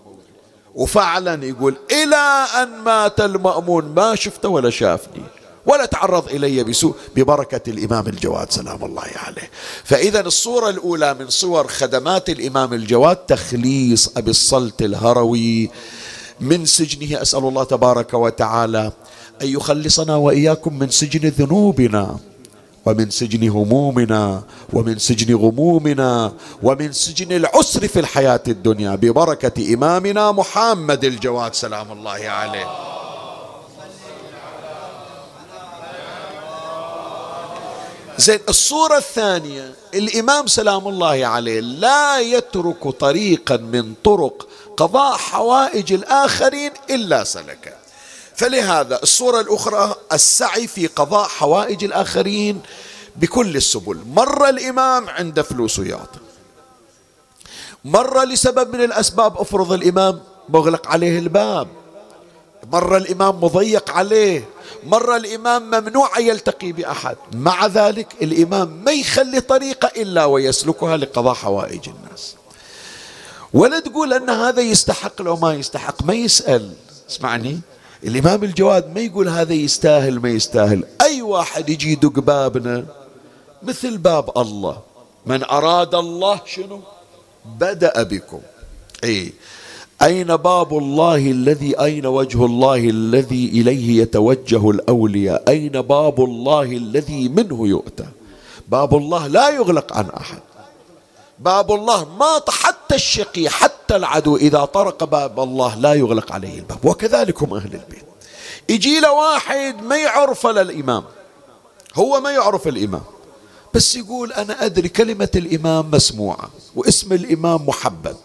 وفعلا يقول إلى أن مات المأمون ما شفته ولا شافني. ولا تعرض إلي بسوء ببركة الإمام الجواد سلام الله عليه. فإذا الصورة الأولى من صور خدمات الإمام الجواد تخليص أبي الصلت الهروي من سجنه. أسأل الله تبارك وتعالى أن يخلصنا وإياكم من سجن ذنوبنا ومن سجن همومنا ومن سجن غمومنا ومن سجن العسر في الحياة الدنيا. ببركة إمامنا محمد الجواد سلام الله عليه. زين الصورة الثانية الإمام سلام الله عليه لا يترك طريقا من طرق قضاء حوائج الآخرين إلا سلكه. فلهذا الصورة الأخرى السعي في قضاء حوائج الآخرين بكل السبل. مر الإمام عند فلوس يعطي مر لسبب من الأسباب أفرض الإمام مغلق عليه الباب. مرة الإمام مضيق عليه مرة الإمام ممنوع يلتقي بأحد. مع ذلك الإمام ما يخلي طريقة إلا ويسلكها لقضاء حوائج الناس. ولا تقول أن هذا يستحق لو ما يستحق ما يسأل. اسمعني. الإمام الجواد ما يقول هذا يستاهل ما يستاهل. أي واحد يجي يدق بابنا مثل باب الله. من أراد الله شنو؟ بدأ بكم. أي أين باب الله الذي أين وجه الله الذي إليه يتوجه الأولياء؟ أين باب الله الذي منه يؤتى؟ باب الله لا يغلق عن أحد. باب الله ما حتى الشقي حتى العدو إذا طرق باب الله لا يغلق عليه الباب. وكذلك هم أهل البيت. يجي له واحد ما يعرف للإمام. هو ما يعرف الإمام. بس يقول أنا أدري كلمة الإمام مسموعة واسم الإمام محبب.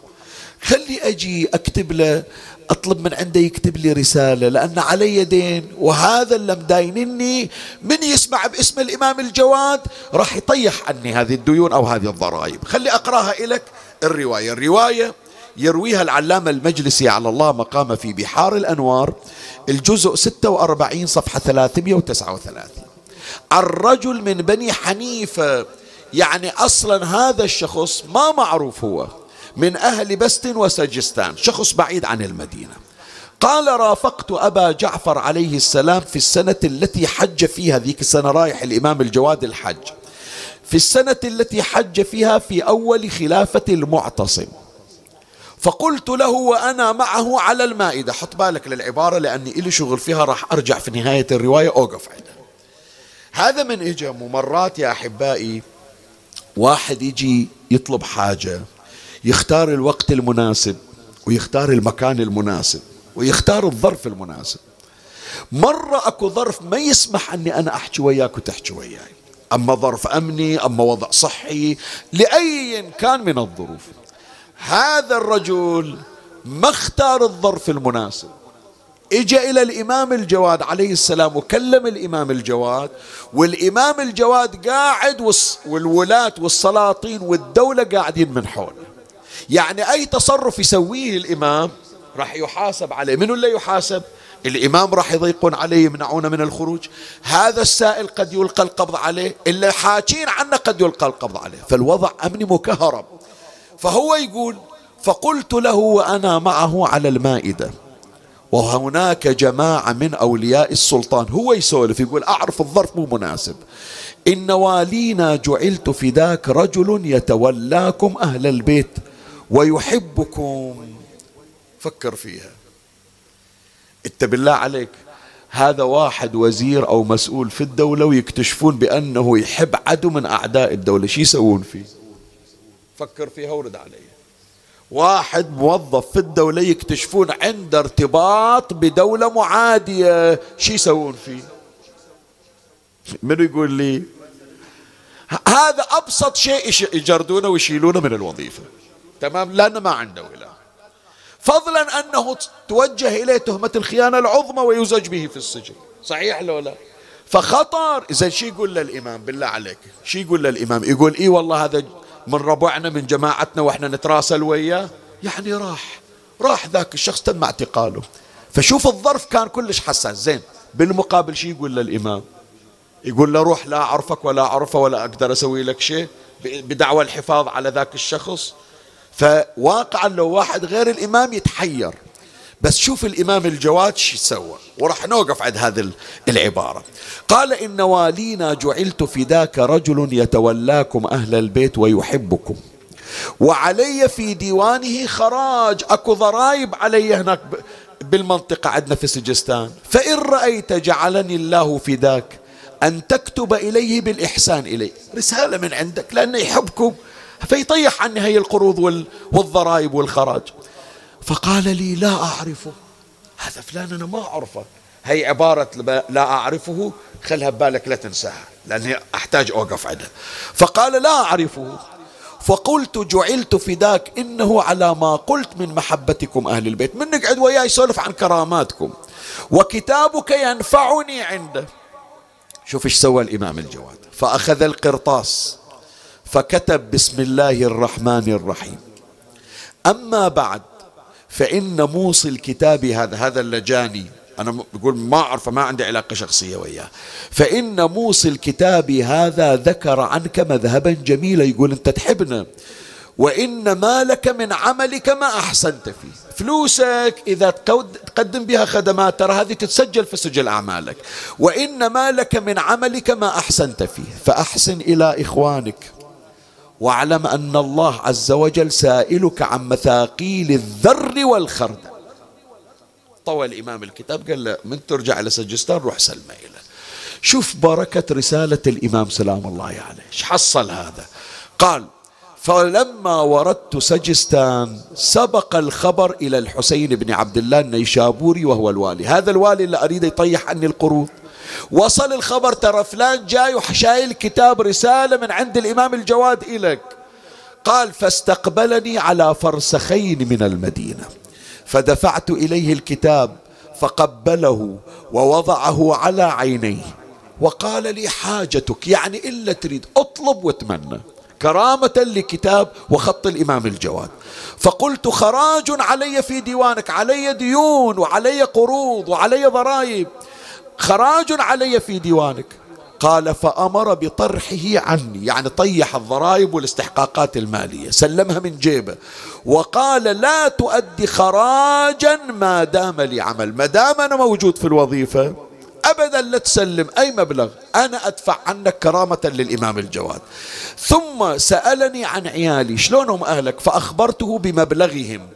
خلي أجي أكتب له أطلب من عنده يكتب لي رسالة لأن علي دين وهذا اللي مداينني من يسمع باسم الإمام الجواد راح يطيح عني هذه الديون أو هذه الضرائب. خلي أقراها لك الرواية. الرواية يرويها العلامة المجلسي على الله مقام في بحار الأنوار الجزء 46 صفحة 339 الرجل من بني حنيفة يعني أصلا هذا الشخص ما معروف هو. من أهل بست وسجستان شخص بعيد عن المدينة. قال رافقت أبا جعفر عليه السلام في السنة التي حج فيها ذيك السنة. رايح الإمام الجواد الحج. في السنة التي حج فيها في أول خلافة المعتصم. فقلت له وأنا معه على المائدة. حط بالك للعبارة لأني إلي شغل فيها راح أرجع في نهاية الرواية أوقف عندها هذا من إجا مرات يا أحبائي واحد يجي يطلب حاجة. يختار الوقت المناسب ويختار المكان المناسب ويختار الظرف المناسب. مرة أكو ظرف ما يسمح أني أنا أحكي وياك وتحكي وياي. أما ظرف أمني أما وضع صحي لأي كان من الظروف. هذا الرجل ما اختار الظرف المناسب. اجى إلى الإمام الجواد عليه السلام وكلم الإمام الجواد والإمام الجواد قاعد والولاة والسلاطين والدولة قاعدين من حوله يعني أي تصرف يسويه الإمام راح يحاسب عليه. منو اللي يحاسب؟ الإمام راح يضيقون عليه يمنعونه من الخروج. هذا السائل قد يلقى القبض عليه اللي حاكين عنه قد يلقى القبض عليه. فالوضع أمني مكهرب. فهو يقول فقلت له وأنا معه على المائدة. وهناك جماعة من أولياء السلطان هو يسولف يقول أعرف الظرف مو مناسب. إن والينا جعلت فداك رجل يتولاكم أهل البيت. ويحبكم. فكر فيها. انت بالله عليك. هذا واحد وزير أو مسؤول في الدولة ويكتشفون بأنه يحب عدو من أعداء الدولة. شو يسوون فيه؟ فكر فيها ورد علي. واحد موظف في الدولة يكتشفون عنده ارتباط بدولة معادية. شو يسوون فيه؟ منو يقول لي؟ هذا أبسط شيء يجردونه ويشيلونه من الوظيفة. تمام؟ لأنه ما عنده ولاء فضلا أنه توجه إليه تهمة الخيانة العظمى ويزج به في السجن. صحيح لو لا؟ فخطر. إذا شي يقول للإمام؟ بالله عليك. شي يقول للإمام؟ يقول إي والله هذا من ربعنا من جماعتنا وإحنا نتراسل وياه. يعني راح. راح ذاك الشخص تم اعتقاله. فشوف الظرف كان كلش حساس. زين. بالمقابل شي يقول للإمام؟ يقول له روح لا أعرفك ولا أعرفه ولا أقدر أسوي لك شيء. بدعوى الحفاظ على ذاك الشخص. فواقعا لو واحد غير الإمام يتحير. بس شوف الإمام الجواد شو سوى. وراح نوقف عند هذه العبارة. قال إن والينا جعلت فداك رجل يتولاكم أهل البيت ويحبكم. وعلي في ديوانه خراج. أكو ضرائب علي هناك بالمنطقة عندنا في سجستان. فإن رأيت جعلني الله فداك أن تكتب إليه بالإحسان إليه رسالة من عندك لأنه يحبكم. فيطيح عني هي القروض والضرائب والخراج. فقال لي لا أعرفه. هذا فلان أنا ما أعرفه. هي عبارة لا أعرفه خلها ببالك لا تنساها لأني أحتاج أوقف عندها فقال لا أعرفه. فقلت جعلت فداك إنه على ما قلت من محبتكم أهل البيت. من نقعد وياي يسولف عن كراماتكم. وكتابك ينفعني عنده. شوف إيش سوى الإمام الجواد. فأخذ القرطاس. فكتب بسم الله الرحمن الرحيم. أما بعد فإن موصي الكتاب هذا هذا اللجاني أنا بقول ما أعرفه ما عندي علاقة شخصية وياه. فإن موصل كتابي هذا ذكر عنك مذهبا جميلا يقول أنت تحبنا. وإن مالك من عملك ما أحسنت فيه. فلوسك إذا تقدم بها خدمات ترى هذه تتسجل في سجل أعمالك. وإن مالك من عملك ما أحسنت فيه. فأحسن إلى إخوانك. واعلم أن الله عز وجل سائلك عن مثاقيل الذر والخردل. طوى الإمام الكتاب قال له من ترجع إلى سجستان روح سلمى إلى. شوف بركة رسالة الإمام سلام الله عليه. يعني. إيش حصل هذا؟ قال فلما وردت سجستان سبق الخبر إلى الحسين بن عبد الله النيشابوري وهو الوالي. هذا الوالي اللي أريد يطيح عني القروض وصل الخبر ترى فلان جاي وشايل كتاب رسالة من عند الإمام الجواد إليك. قال فاستقبلني على فرسخين من المدينة. فدفعت إليه الكتاب فقبله ووضعه على عينيه. وقال لي حاجتك يعني إلا تريد اطلب واتمنى. كرامة لكتاب وخط الإمام الجواد. فقلت خراج علي في ديوانك علي ديون وعلي قروض وعلي ضرائب. خراج علي في ديوانك. قال فأمر بطرحه عني يعني طيح الضرائب والاستحقاقات المالية سلمها من جيبه وقال لا تؤدي خراجا ما دام لي عمل ما دام أنا موجود في الوظيفة أبدا لا تسلم أي مبلغ أنا أدفع عنك كرامة للإمام الجواد. ثم سألني عن عيالي شلونهم أهلك؟ فأخبرته بمبلغهم.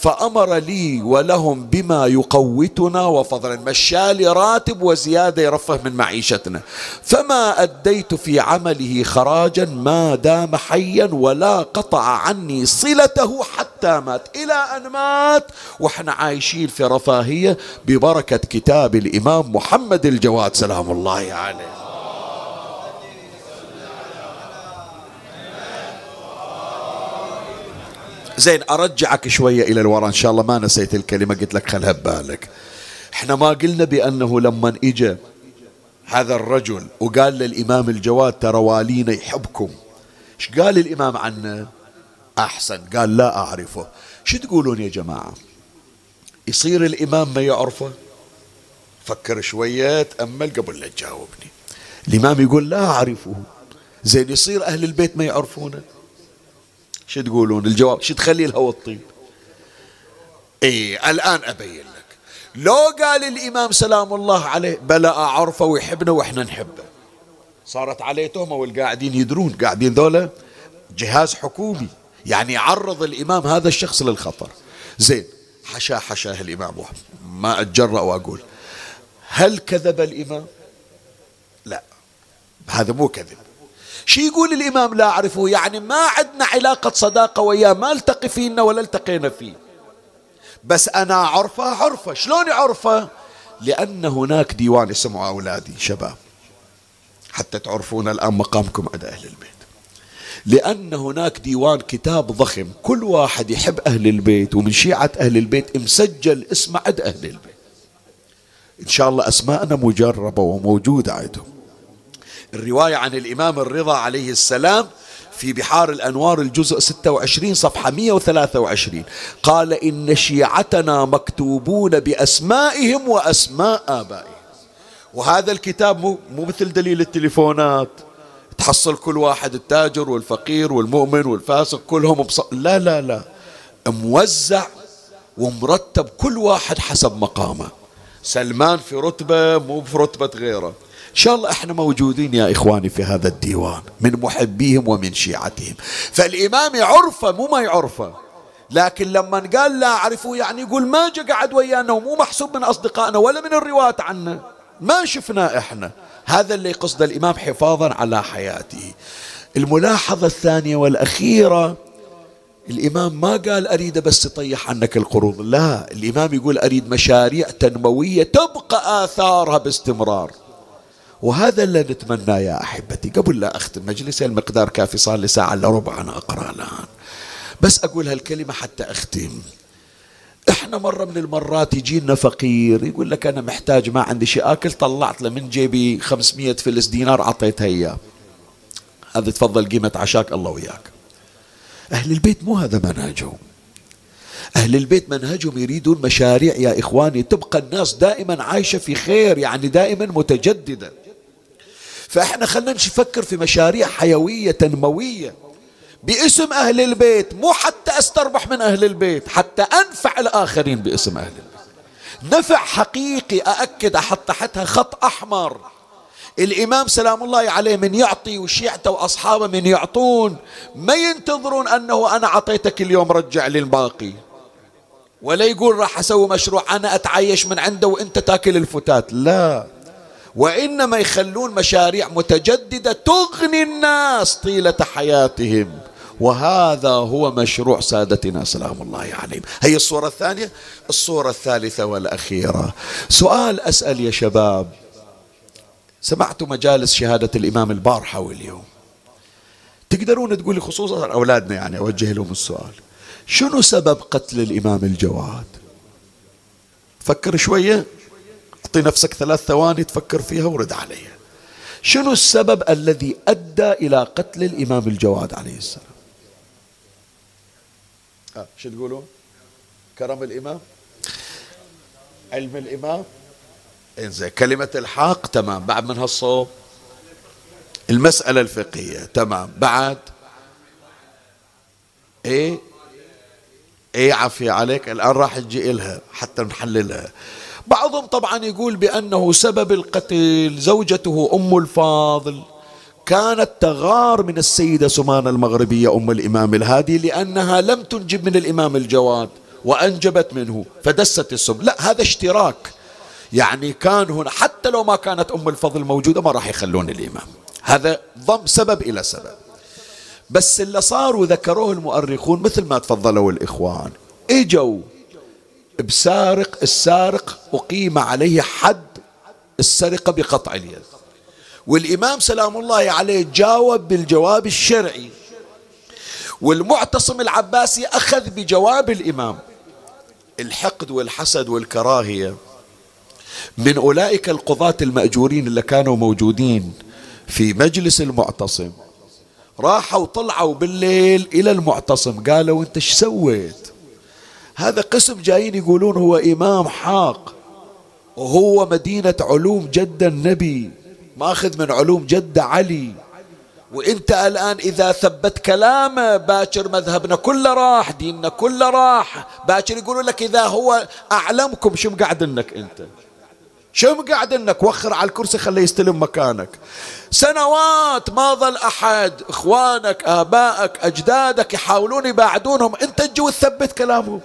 فأمر لي ولهم بما يقوتنا وفضلا مشالي راتب وزيادة يرفه من معيشتنا. فما أديت في عمله خراجا ما دام حيا ولا قطع عني صلته حتى مات. إلى أن مات وإحنا عايشين في رفاهية ببركة كتاب الإمام محمد الجواد سلام الله عليه. زين أرجعك شوية إلى الوراء. إن شاء الله ما نسيت الكلمة قلت لك خلها ببالك إحنا ما قلنا بأنه لما إجا هذا الرجل وقال للإمام الجواد ترى والينا يحبكم. إيش قال الإمام عنه؟ أحسن. قال لا أعرفه. شو تقولون يا جماعة؟ يصير الإمام ما يعرفه؟ فكر شوية تأمل قبل لا تجاوبني. الإمام يقول لا أعرفه. زين يصير أهل البيت ما يعرفونه؟ شو تقولون؟ الجواب شو تخلي الهوى الطيب؟ اي الآن أبين لك. لو قال الإمام سلام الله عليه بلا أعرفه ويحبنا وإحنا نحبه. صارت عليه تهمة والقاعدين يدرون. قاعدين ذولا جهاز حكومي. يعني يعرض الإمام هذا الشخص للخطر. زين حشا حشاه الإمام. ما أتجرأ وأقول. هل كذب الإمام؟ لا. هذا مو كذب. شي يقول الإمام لا أعرفه؟ يعني ما عندنا علاقة صداقة وياه ما التقي فينا ولا التقينا فيه. بس أنا عرفة عرفة. شلون عرفة؟ لأن هناك ديوان اسمه أولادي شباب. حتى تعرفون الآن مقامكم عند أهل البيت. لأن هناك ديوان كتاب ضخم. كل واحد يحب أهل البيت ومن شيعة أهل البيت مسجل اسمه عند أهل البيت. إن شاء الله أسماءنا مجربة وموجودة عندهم. الرواية عن الإمام الرضا عليه السلام في بحار الأنوار الجزء 26 صفحة 123 قال إن شيعتنا مكتوبون بأسمائهم وأسماء آبائهم. وهذا الكتاب مو, مثل دليل التليفونات. تحصل كل واحد التاجر والفقير والمؤمن والفاسق كلهم بص... لا لا لا. موزع ومرتب كل واحد حسب مقامه. سلمان في رتبة مو في رتبة غيره. إن شاء الله إحنا موجودين يا إخواني في هذا الديوان من محبيهم ومن شيعتهم. فالإمام يعرفه مو ما يعرفه لكن لما قال لا أعرفه يعني يقول ما جاء قعد ويانا ومو محسوب من أصدقائنا ولا من الرواة عنا ما شفناه إحنا. هذا اللي قصد الإمام حفاظا على حياته. الملاحظة الثانية والأخيرة الإمام ما قال أريد بس تطيح عنك القروض لا الإمام يقول أريد مشاريع تنموية تبقى آثارها باستمرار. وهذا اللي نتمناه يا أحبتي. قبل لا أختم مجلسي المقدار كافي صار لي ساعة إلا ربع أنا أقرأ الآن. بس أقول هالكلمة حتى أختم. إحنا مرة من المرات يجينا فقير يقول لك أنا محتاج ما عندي شيء. آكل طلعت له من جيبي 500 فلس دينار أعطيتها إياه. هذا تفضل قيمة عشاك الله وياك. أهل البيت مو هذا منهجهم. أهل البيت منهجهم يريدون مشاريع يا إخواني تبقى الناس دائما عايشة في خير يعني دائما متجددة. فإحنا خلنا نفكر في مشاريع حيوية تنموية. باسم أهل البيت مو حتى أستربح من أهل البيت حتى أنفع الآخرين باسم أهل البيت. نفع حقيقي أأكد أحط تحتها خط أحمر. الإمام سلام الله عليه من يعطي وشيعته وأصحابه من يعطون. ما ينتظرون أنه أنا أعطيتك اليوم رجع لي الباقي ولا يقول راح أسوي مشروع أنا أتعيش من عنده وأنت تاكل الفتات. لا. وإنما يخلون مشاريع متجددة تغني الناس طيلة حياتهم. وهذا هو مشروع سادتنا سلام الله عليهم. هي الصورة الثانية؟ الصورة الثالثة والأخيرة. سؤال أسأل يا شباب. سمعت مجالس شهادة الإمام البارحة واليوم. تقدرون تقولي خصوصا أولادنا يعني أوجه لهم السؤال. شنو سبب قتل الإمام الجواد؟ فكر شوية. اعطي نفسك ثلاث ثواني تفكر فيها ورد عليها. شنو السبب الذي أدى إلى قتل الإمام الجواد عليه السلام؟ آه شو تقولون؟ كرم الإمام؟ علم الإمام؟ انزين كلمة الحق تمام. بعد من هالصوب؟ المسألة الفقهية تمام. بعد؟ إيه؟ إيه عافية عليك. الآن راح نجي إلها حتى نحللها. بعضهم طبعا يقول بأنه سبب القتل زوجته أم الفاضل. كانت تغار من السيدة سمانة المغربية أم الإمام الهادي لأنها لم تنجب من الإمام الجواد وأنجبت منه فدست السم لا هذا اشتراك. يعني كان هنا حتى لو ما كانت أم الفضل موجودة ما راح يخلون الإمام. هذا ضم سبب إلى سبب. بس اللي صار وذكروه المؤرخون مثل ما تفضلوا الإخوان. إجوا بسارق السارق أقيم عليه حد السرقة بقطع اليد. والإمام سلام الله عليه جاوب بالجواب الشرعي. والمعتصم العباسي أخذ بجواب الإمام. الحقد والحسد والكراهية من أولئك القضاة المأجورين اللي كانوا موجودين في مجلس المعتصم. راحوا طلعوا بالليل إلى المعتصم قالوا أنت إيش سويت؟ هذا قسم جايين يقولون هو إمام حاق وهو مدينة علوم جد النبي ماخذ من علوم جد علي. وإنت الآن إذا ثبت كلامه باكر مذهبنا كله راح ديننا كله راح. باكر يقولون لك إذا هو أعلمكم شو مقعد إنك أنت؟ شو مقعد إنك؟ وخر على الكرسي خليه يستلم مكانك. سنوات ما ظل أحد إخوانك آبائك أجدادك يحاولون يباعدونهم. أنت تجي وتثبت كلامهم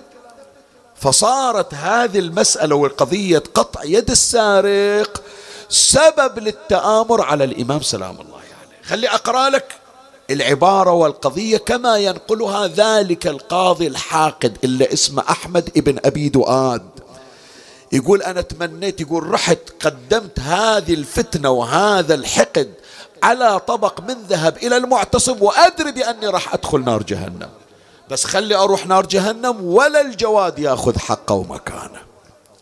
فصارت هذه المسألة والقضية قطع يد السارق سبب للتآمر على الإمام سلام الله عليه. خلي أقرأ لك العبارة والقضية كما ينقلها ذلك القاضي الحاقد اللي اسمه أحمد ابن أبي دؤاد. يقول أنا تمنيت يقول رحت قدمت هذه الفتنة وهذا الحقد على طبق من ذهب إلى المعتصم وأدري بأني راح أدخل نار جهنم. بس خلي أروح نار جهنم ولا الجواد ياخذ حقه ومكانه.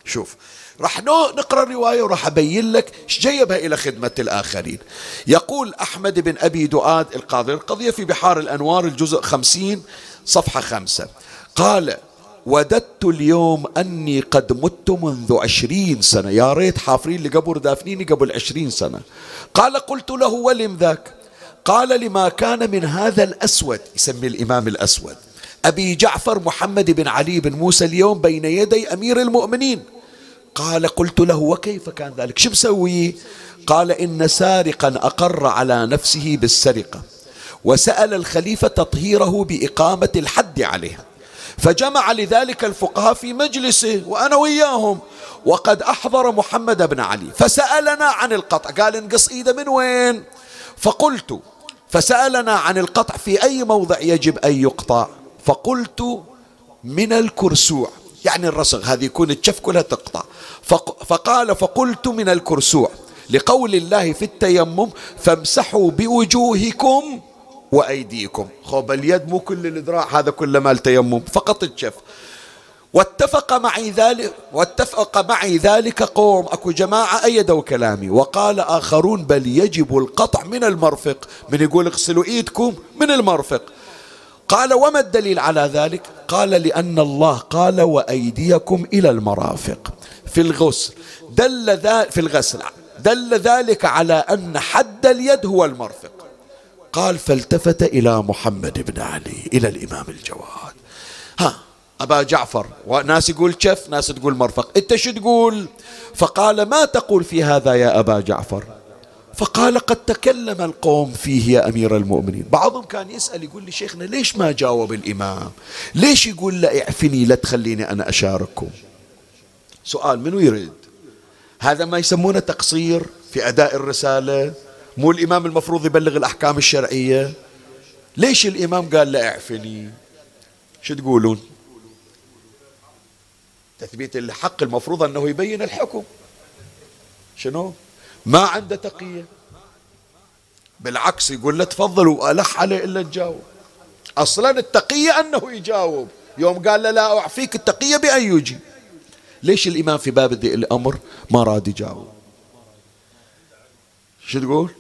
شوف راح نقرأ الرواية وراح أبين لك إيش جيبها إلى خدمة الآخرين. يقول أحمد بن أبي دؤاد القاضي القضية في بحار الأنوار الجزء خمسين صفحة خمسة. قال وددت اليوم أني قد مت منذ عشرين سنة. يا ريت حافرين لقبر دافنيني قبل عشرين سنة. قال قلت له ولم ذاك؟ قال لما كان من هذا الأسود. يسمي الإمام الأسود. أبي جعفر محمد بن علي بن موسى اليوم بين يدي أمير المؤمنين. قال قلت له وكيف كان ذلك؟ شو مسوي؟ قال إن سارقا أقر على نفسه بالسرقة وسأل الخليفة تطهيره بإقامة الحد عليه فجمع لذلك الفقهاء في مجلسه وأنا وياهم. وقد أحضر محمد بن علي. فسألنا عن القطع. قال انقص إيده من وين؟ فقلت فسألنا عن القطع في أي موضع يجب أن يقطع؟ فقلت من الكرسوع. يعني الرسغ هذه يكون الشف كلها تقطع. فقال فقلت من الكرسوع. لقول الله في التيمم فامسحوا بوجوهكم وأيديكم. خب اليد مو كل الذراع هذا كله مال تيمم فقط الشف. واتفق معي ذلك واتفق معي ذلك قوم. أكو جماعة أيدوا كلامي وقال آخرون بل يجب القطع من المرفق. من يقول اغسلوا إيدكم من المرفق. قال وما الدليل على ذلك؟ قال لأن الله قال وأيديكم إلى المرافق. في الغسل دل ذلك في الغسل دل ذلك على أن حد اليد هو المرفق. قال فالتفت إلى محمد بن علي إلى الإمام الجواد. ها أبا جعفر وناس يقول شف ناس تقول مرفق. أنت شو تقول؟ فقال ما تقول في هذا يا أبا جعفر؟ فقال قد تكلم القوم فيه يا أمير المؤمنين. بعضهم كان يسأل يقول لي شيخنا ليش ما جاوب الإمام؟ ليش يقول لا اعفني لا تخليني أنا أشارككم؟ سؤال منو يريد؟ هذا ما يسمونه تقصير في أداء الرسالة؟ مو الإمام المفروض يبلغ الأحكام الشرعية؟ ليش الإمام قال لا اعفني؟ شو تقولون؟ تثبيت الحق المفروض أنه يبين الحكم. شنو؟ ما عنده تقية. بالعكس يقول له تفضل وألح عليه إلا تجاوب. أصلا التقية أنه يجاوب. يوم قال له لا أعفيك التقية بأن يجي. ليش الإمام في باب الأمر ما راد يجاوب؟ شو تقول؟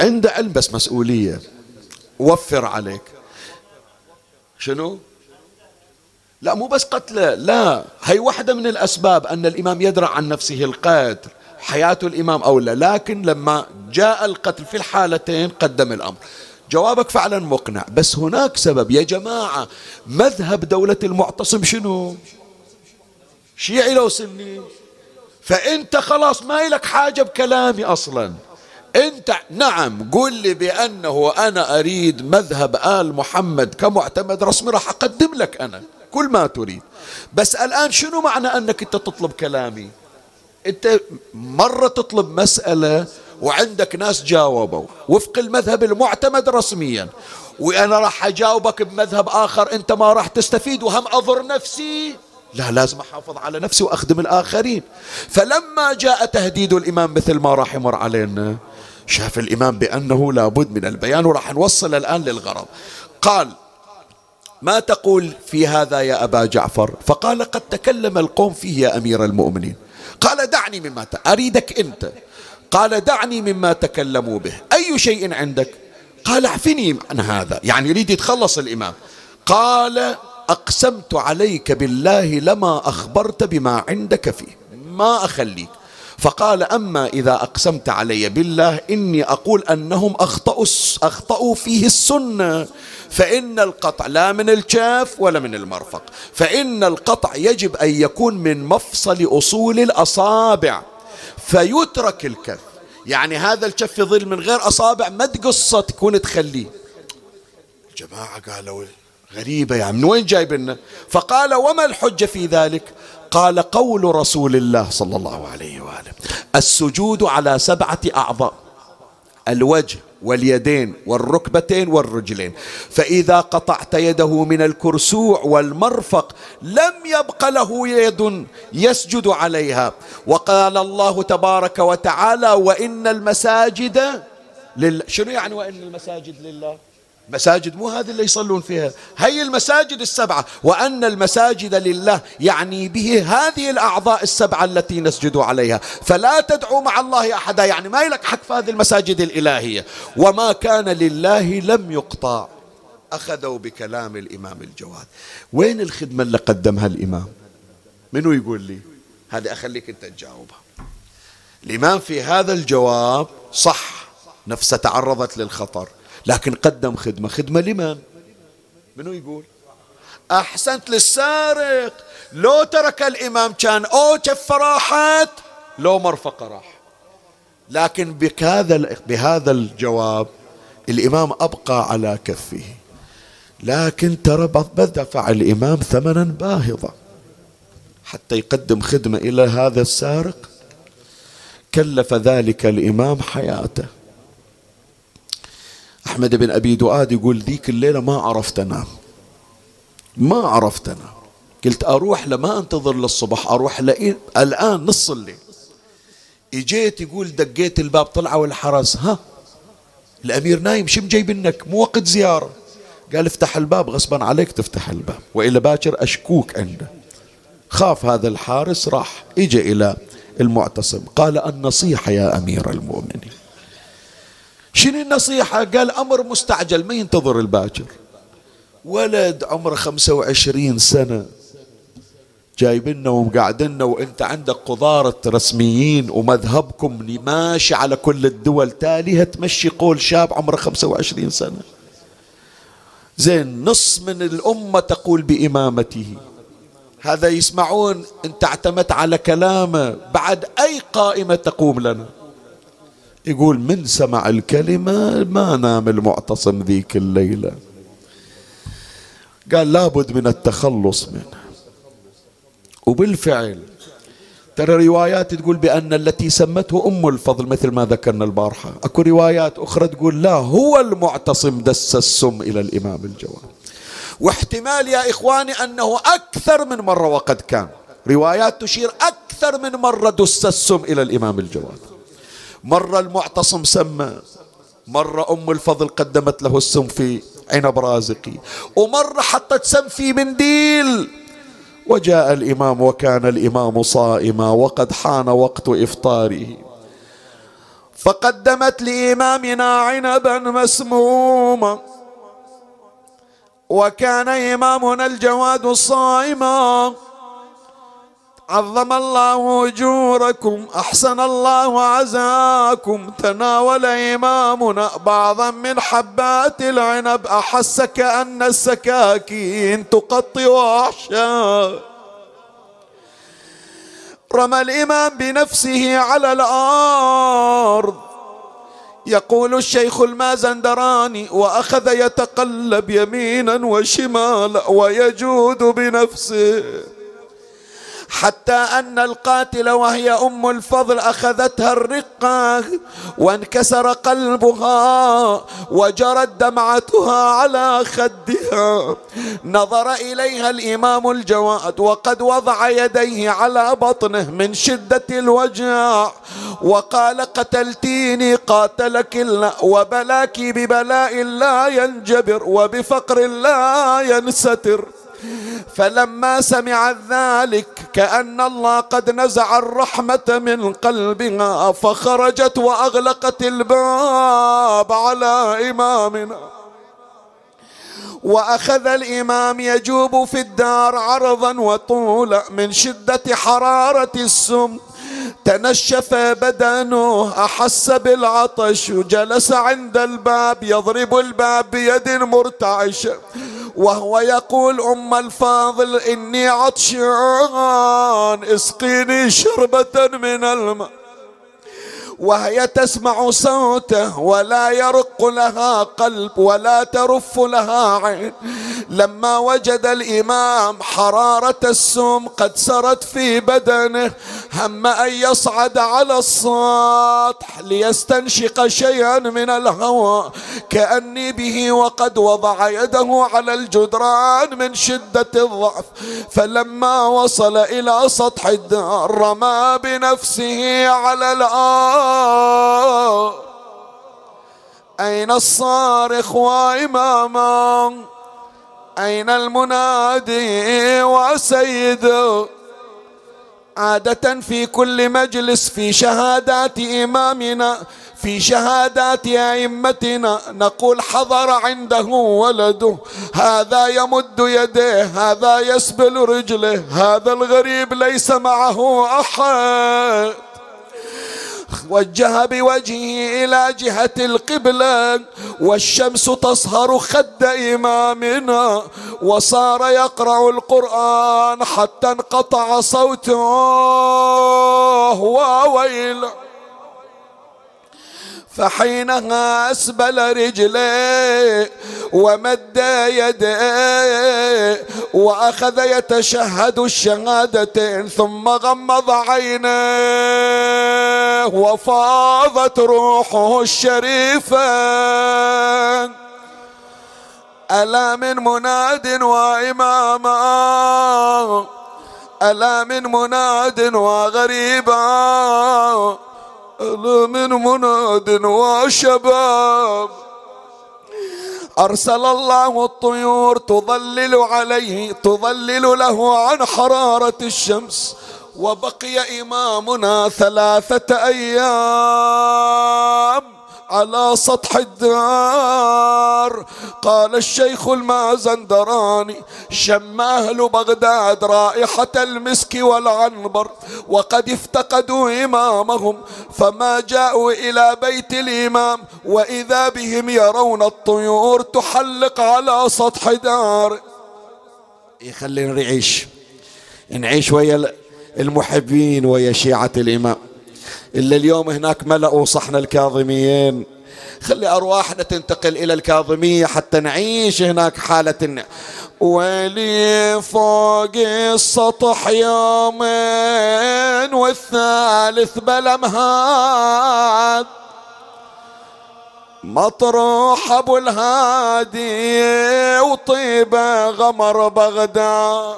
عنده علم بس مسؤولية. وفر عليك. شنو؟ لا مو بس قتله لا. هي واحدة من الأسباب أن الإمام يدرع عن نفسه القتل حياة الإمام أولى لكن لما جاء القتل في الحالتين قدم الأمر. جوابك فعلا مقنع. بس هناك سبب. يا جماعة مذهب دولة المعتصم شنو؟ شيعي لو سني. فأنت خلاص ما لك حاجة بكلامي أصلا. أنت نعم قل لي بأنه أنا أريد مذهب آل محمد كمعتمد رسمي راح أقدم لك أنا كل ما تريد. بس الآن شنو معنى أنك أنت تطلب كلامي؟ أنت مرة تطلب مسألة وعندك ناس جاوبوا وفق المذهب المعتمد رسميا. وأنا راح أجاوبك بمذهب آخر أنت ما راح تستفيد وهم أضر نفسي. لا لازم أحافظ على نفسي وأخدم الآخرين. فلما جاء تهديد الإمام مثل ما راح يمر علينا شاف الإمام بأنه لابد من البيان وراح نوصل الآن للغرض. قال ما تقول في هذا يا أبا جعفر؟ فقال قد تكلم القوم فيه يا أمير المؤمنين. قال دعني مما ت... أريدك أنت. قال دعني مما تكلموا به. أي شيء عندك؟ قال اعفني عن هذا. يعني يريد يتخلص الإمام. قال أقسمت عليك بالله لما أخبرت بما عندك فيه. ما أخليك. فقال أما إذا أقسمت علي بالله إني أقول أنهم أخطأوا, أخطأوا فيه السنة. فإن القطع لا من الكاف ولا من المرفق. فإن القطع يجب أن يكون من مفصل أصول الأصابع. فيترك الكف. يعني هذا الكف يظل من غير أصابع ما تقصه تكون تخليه. جماعة قالوا غريبة يعني من وين جايبنا؟ فقال وما الحجة في ذلك؟ قال قول رسول الله صلى الله عليه وآله السجود على سبعة أعضاء الوجه واليدين والركبتين والرجلين فإذا قطعت يده من الكرسوع والمرفق لم يبق له يد يسجد عليها. وقال الله تبارك وتعالى وإن المساجد لله شنو يعني وإن المساجد لله مساجد مو هذه اللي يصلون فيها هي المساجد السبعة وأن المساجد لله يعني به هذه الأعضاء السبعة التي نسجد عليها. فلا تدعو مع الله أحدا يعني ما يلك حق في هذه المساجد الإلهية. وما كان لله لم يقطع. أخذوا بكلام الإمام الجواد. وين الخدمة اللي قدمها الإمام؟ منو يقول لي؟ هذه أخليك أنت تجاوبها. الإمام في هذا الجواب صح نفسه تعرضت للخطر. لكن قدم خدمة. خدمة لمن؟ منو يقول؟ أحسنت للسارق. لو ترك الإمام كان أو كف راحت لو مرفق راح. لكن بهذا بهذا الجواب الإمام أبقى على كفه. لكن ترى بدفع الإمام ثمنا باهظا حتى يقدم خدمة إلى هذا السارق. كلف ذلك الإمام حياته. أحمد بن أبي دؤاد يقول ذيك الليلة ما عرفت أنام ما عرفت أنام قلت أروح لما أنتظر للصبح أروح لإيه الآن نص الليل. إجيت يقول دقيت الباب طلعوا الحرس ها؟ الأمير نايم شم جايبنك مو وقت زيارة. قال افتح الباب غصبا عليك تفتح الباب. وإلا باكر أشكوك عنده. خاف هذا الحارس راح اجى إلى المعتصم. قال النصيحة يا أمير المؤمنين. شنو النصيحة؟ قال أمر مستعجل ما ينتظر الباكر. ولد عمره خمسة وعشرين سنة. جايبنا ومقعدنا وانت عندك قضارة رسميين ومذهبكم ماشي على كل الدول تاليها تمشي قول شاب عمره 25 سنة. زين نص من الأمة تقول بإمامته. هذا يسمعون انت اعتمدت على كلامه بعد أي قائمة تقوم لنا؟ يقول من سمع الكلمة ما نام المعتصم ذيك الليلة. قال لابد من التخلص منه. وبالفعل ترى روايات تقول بأن التي سمته أم الفضل مثل ما ذكرنا البارحة. أكو روايات أخرى تقول لا هو المعتصم دس السم إلى الإمام الجواد واحتمال يا إخواني أنه أكثر من مرة وقد كان. روايات تشير أكثر من مرة دس السم إلى الإمام الجواد مرة المعتصم سمى مرة أم الفضل قدمت له السم في عنب رازقي. ومرة حطت سم في منديل وجاء الإمام وكان الإمام صائما وقد حان وقت إفطاره. فقدمت لإمامنا عنبا مسموما وكان إمامنا الجواد صائما. عظم الله أجوركم أحسن الله عزاكم. تناول إمامنا بعضا من حبات العنب. احس كان السكاكين تقطع احشاء رمى الإمام بنفسه على الأرض. يقول الشيخ المازندراني وأخذ يتقلب يمينا وشمالا ويجود بنفسه. حتى أن القاتل وهي أم الفضل أخذتها الرقة وانكسر قلبها وجرت دمعتها على خدها. نظر إليها الإمام الجواد وقد وضع يديه على بطنه من شدة الوجع وقال قتلتيني قاتلك الله وبلاك ببلاء لا ينجبر وبفقر لا ينستر. فلما سمعت ذلك كأن الله قد نزع الرحمة من قلبها فخرجت وأغلقت الباب على إمامنا. وأخذ الإمام يجوب في الدار عرضا وطولا من شدة حرارة السم. تنشف بدنه أحس بالعطش وجلس عند الباب يضرب الباب بيد مرتعشة. وهو يقول أم الفاضل إني عطشان اسقيني شربة من الماء. وهي تسمع صوته ولا يرق لها قلب ولا ترف لها عين. لما وجد الإمام حرارة السم قد سرت في بدنه هم أن يصعد على السطح ليستنشق شيئا من الهواء. كأني به وقد وضع يده على الجدران من شدة الضعف. فلما وصل إلى سطح الدار رمى بنفسه على الأرض أين الصارخ وإماما؟ أين المنادي وسيده عادة في كل مجلس في شهادات إمامنا في شهادات أئمتنا نقول حضر عنده ولده. هذا يمد يديه هذا يسبل رجله هذا الغريب ليس معه أحد. وجه بوجهه إلى جهة القبلة والشمس تصهر خد إمامنا وصار يقرأ القرآن حتى انقطع صوته. وويل فحينها أسبل رجليه ومد يديه وأخذ يتشهد الشهادتين ثم غمض عينيه وفاضت روحه الشريفة. ألا من مناد وإماما. ألا من مناد وغريبا. ألا من مناد وشباب. أرسل الله الطيور تظلل عليه تظلل له عن حرارة الشمس. وبقي إمامنا ثلاثة أيام على سطح الدار. قال الشيخ المازندراني شم أهل بغداد رائحة المسك والعنبر وقد افتقدوا إمامهم فما جاءوا إلى بيت الإمام وإذا بهم يرون الطيور تحلق على سطح دار. يخلينا نعيش. نعيش ويا المحبين ويا شيعة الإمام. إلا اليوم هناك ملأوا صحن الكاظميين. خلي أرواحنا تنتقل إلى الكاظمية حتى نعيش هناك حالة ولي فوق السطح يومين والثالث بلا مهاد. مطروح أبو الهادي وطيبه غمر بغداد.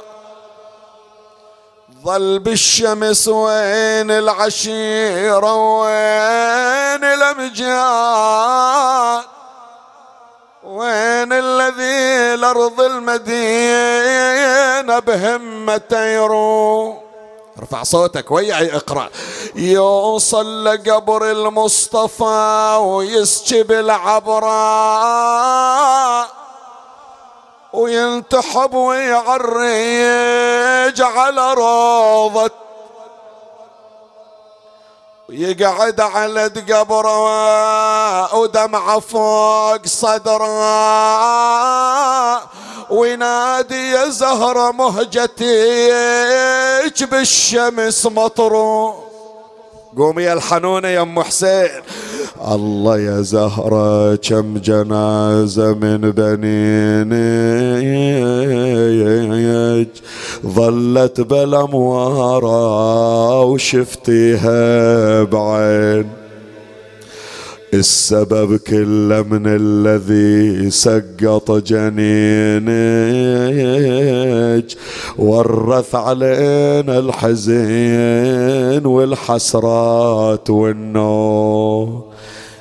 ظل بالشمس وين العشيرة وين الأمجاد؟ وين الذي الأرض المدينة بهمته يروح؟ ارفع صوتك ويا اقرأ. يوصل لقبر المصطفى ويسكب العبراء وينتحب ويعرج على روضة. ويقعد على قبره ودمعه فوق صدره. وينادي يا زهرة مهجتك بالشمس مطروح قومي يا الحنونة يا أم حسين. الله يا زهرة كم جنازة من بنينك؟ ظلت بالأموارة وشفتيها بعين. السبب كله من الذي سقط جنينك. ورث علينا الحزين والحسرات والنوم.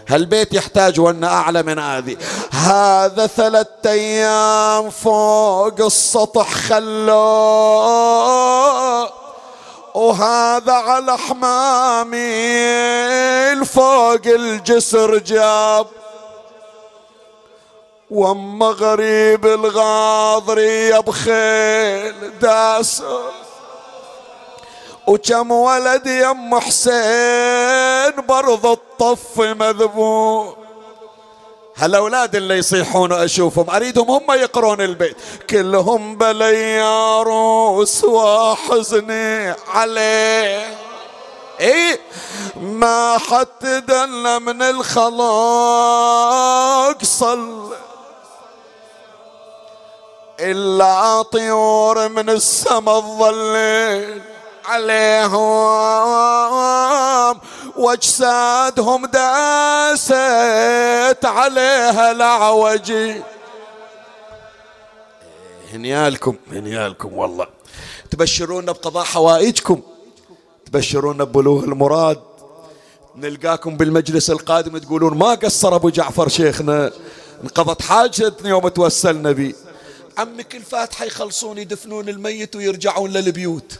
هالبيت يحتاج وأنا أعلى من هذه. هذا ثلاثة أيام فوق السطح خلوه وهذا على حمامي فوق الجسر جاب. وأما غريب الغاضري يا بخيل داسه وكم ولد يا ام حسين برض الطف مذبوح. هالأولاد اللي يصيحون أشوفهم أريدهم هم يقرون البيت. كلهم بلي يا وحزني عليه. اي ما حد دل من الخلاق صل. إلا طيور من السما الظليل. عليهم واجسادهم داست عليها العوجي هنيالكم هنيالكم والله. تبشرونا بقضاء حوائجكم تبشرونا ببلوغ المراد. نلقاكم بالمجلس القادم تقولون ما قصر أبو جعفر شيخنا انقضت حاجتنا يوم توسلنا به عمك الفاتحة يخلصون يدفنون الميت ويرجعون للبيوت.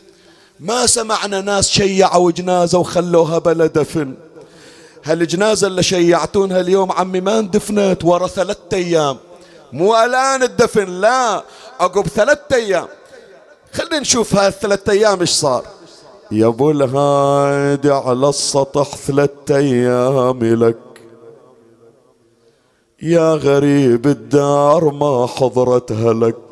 ما سمعنا ناس شيعوا جنازة وخلوها بلا دفن. هالجنازة اللي شيعتونها اليوم عمي ما اندفنت ورا ثلاثة أيام. مو الآن الدفن لا عقب ثلاثة أيام. خلينا نشوف هالثلاثة أيام إيش صار. يا أبو الهادي على السطح ثلاثة أيام لك. يا غريب الدار ما حضرتها لك.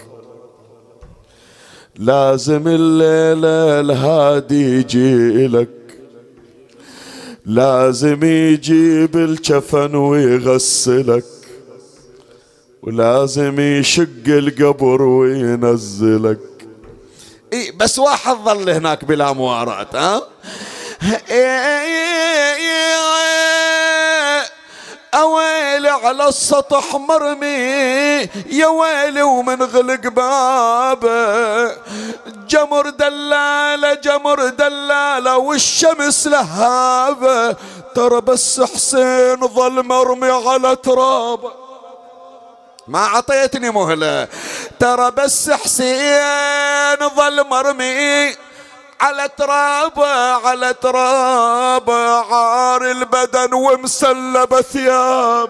لازم الليلة الهادي يجي لك لازم يجيب الكفن ويغسلك ولازم يشق القبر وينزلك اي بس واحد ظل هناك بلا موارات ها أويلي على السطح مرمي يا ويلي ومن غلق بابه. جمر دلالة جمر دلالة والشمس لهابة. ترى بس حسين ظل مرمي على ترابه ما عطيتني مهلة. ترى بس حسين ظل مرمي. على ترابه على ترابه عار البدن ومسلب ثياب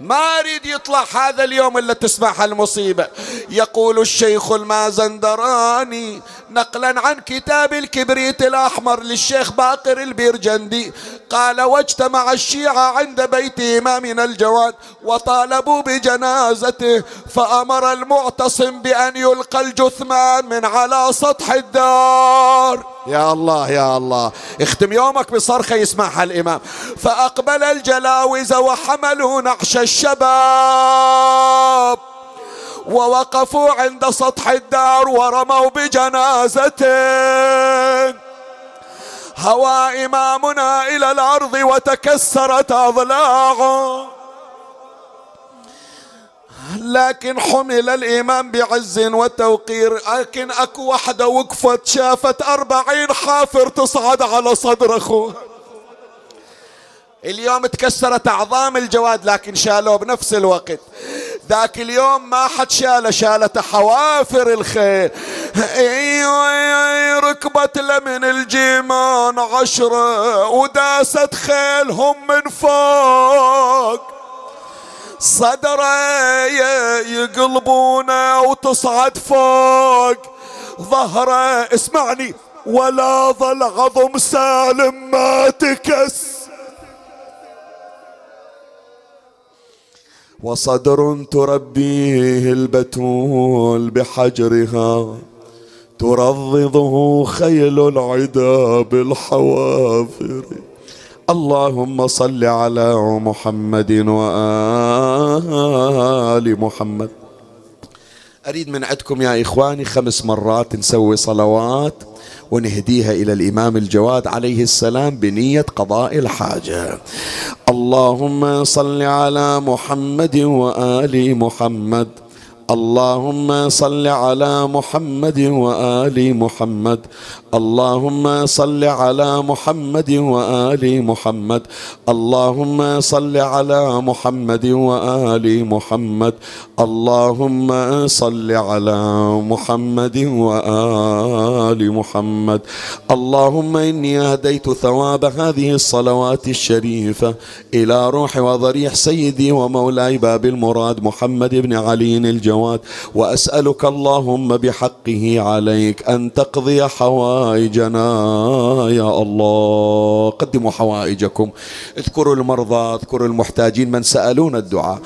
ما أريد يطلع هذا اليوم إلا تسمع هالمصيبه يقول الشيخ المازندراني نقلا عن كتاب الكبريت الأحمر للشيخ باقر البيرجندي. قال واجتمع الشيعة عند بيت إمامنا الجواد وطالبوا بجنازته فأمر المعتصم بأن يلقى الجثمان من على سطح الدار. يا الله يا الله. اختم يومك بصرخة يسمعها الإمام. فأقبل الجلاوز وحملوا نعش الشباب. ووقفوا عند سطح الدار ورموا بجنازته هوى إمامنا إلى الأرض وتكسرت أضلاعه. لكن حمل الإمام بعز وتوقير لكن أكو وحدة وقفت شافت أربعين حافر تصعد على صدر أخوها. اليوم تكسرت أعظام الجواد لكن شالوه بنفس الوقت. ذاك اليوم ما حد شالة شالته حوافر الخيل إيوه ركبت من الجيمان عشرة وداست خيلهم من فوق. صدرة يقلبونه وتصعد فوق. ظهرة اسمعني ولا ظل عظم سالم ما تكس وصدر تربيه البتول بحجرها ترضضه خيل العدا بالحوافر. اللهم صل على محمد وآل محمد. أريد من عندكم يا إخواني خمس مرات نسوي صلوات. ونهديها إلى الإمام الجواد عليه السلام بنية قضاء الحاجة. اللهم صل على محمد وآل محمد. اللهم صل على محمد وآل محمد. اللهم صل على محمد وآل محمد. اللهم صل على محمد وآل محمد. اللهم صل على محمد وآل محمد. اللهم إني أهديت ثواب هذه الصلوات الشريفة إلى روح وضريح سيدي ومولاي باب المراد محمد بن علي الجواد. وأسألك اللهم بحقه عليك أن تقضي حوائجنا يا الله. قدموا حوائجكم. اذكروا المرضى اذكروا المحتاجين من سألون الدعاء.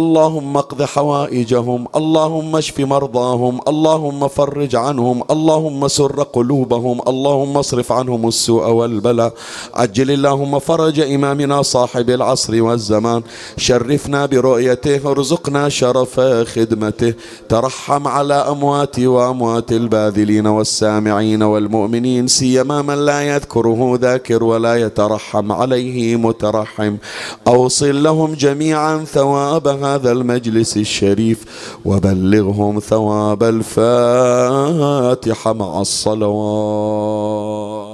اللهم اقض حوائجهم اللهم اشف مرضاهم اللهم فرج عنهم اللهم سر قلوبهم اللهم اصرف عنهم السوء والبلاء. عجل اللهم فرج إمامنا صاحب العصر والزمان. شرفنا برؤيته ارزقنا شرف خدمته. ترحم على أموات وأموات الباذلين والسامعين والمؤمنين سيما من لا يذكره ذاكر ولا يترحم عليه مترحم. أوصل لهم جميعا ثواب هذا المجلس الشريف وبلغهم ثواب الفاتحة مع الصلوات.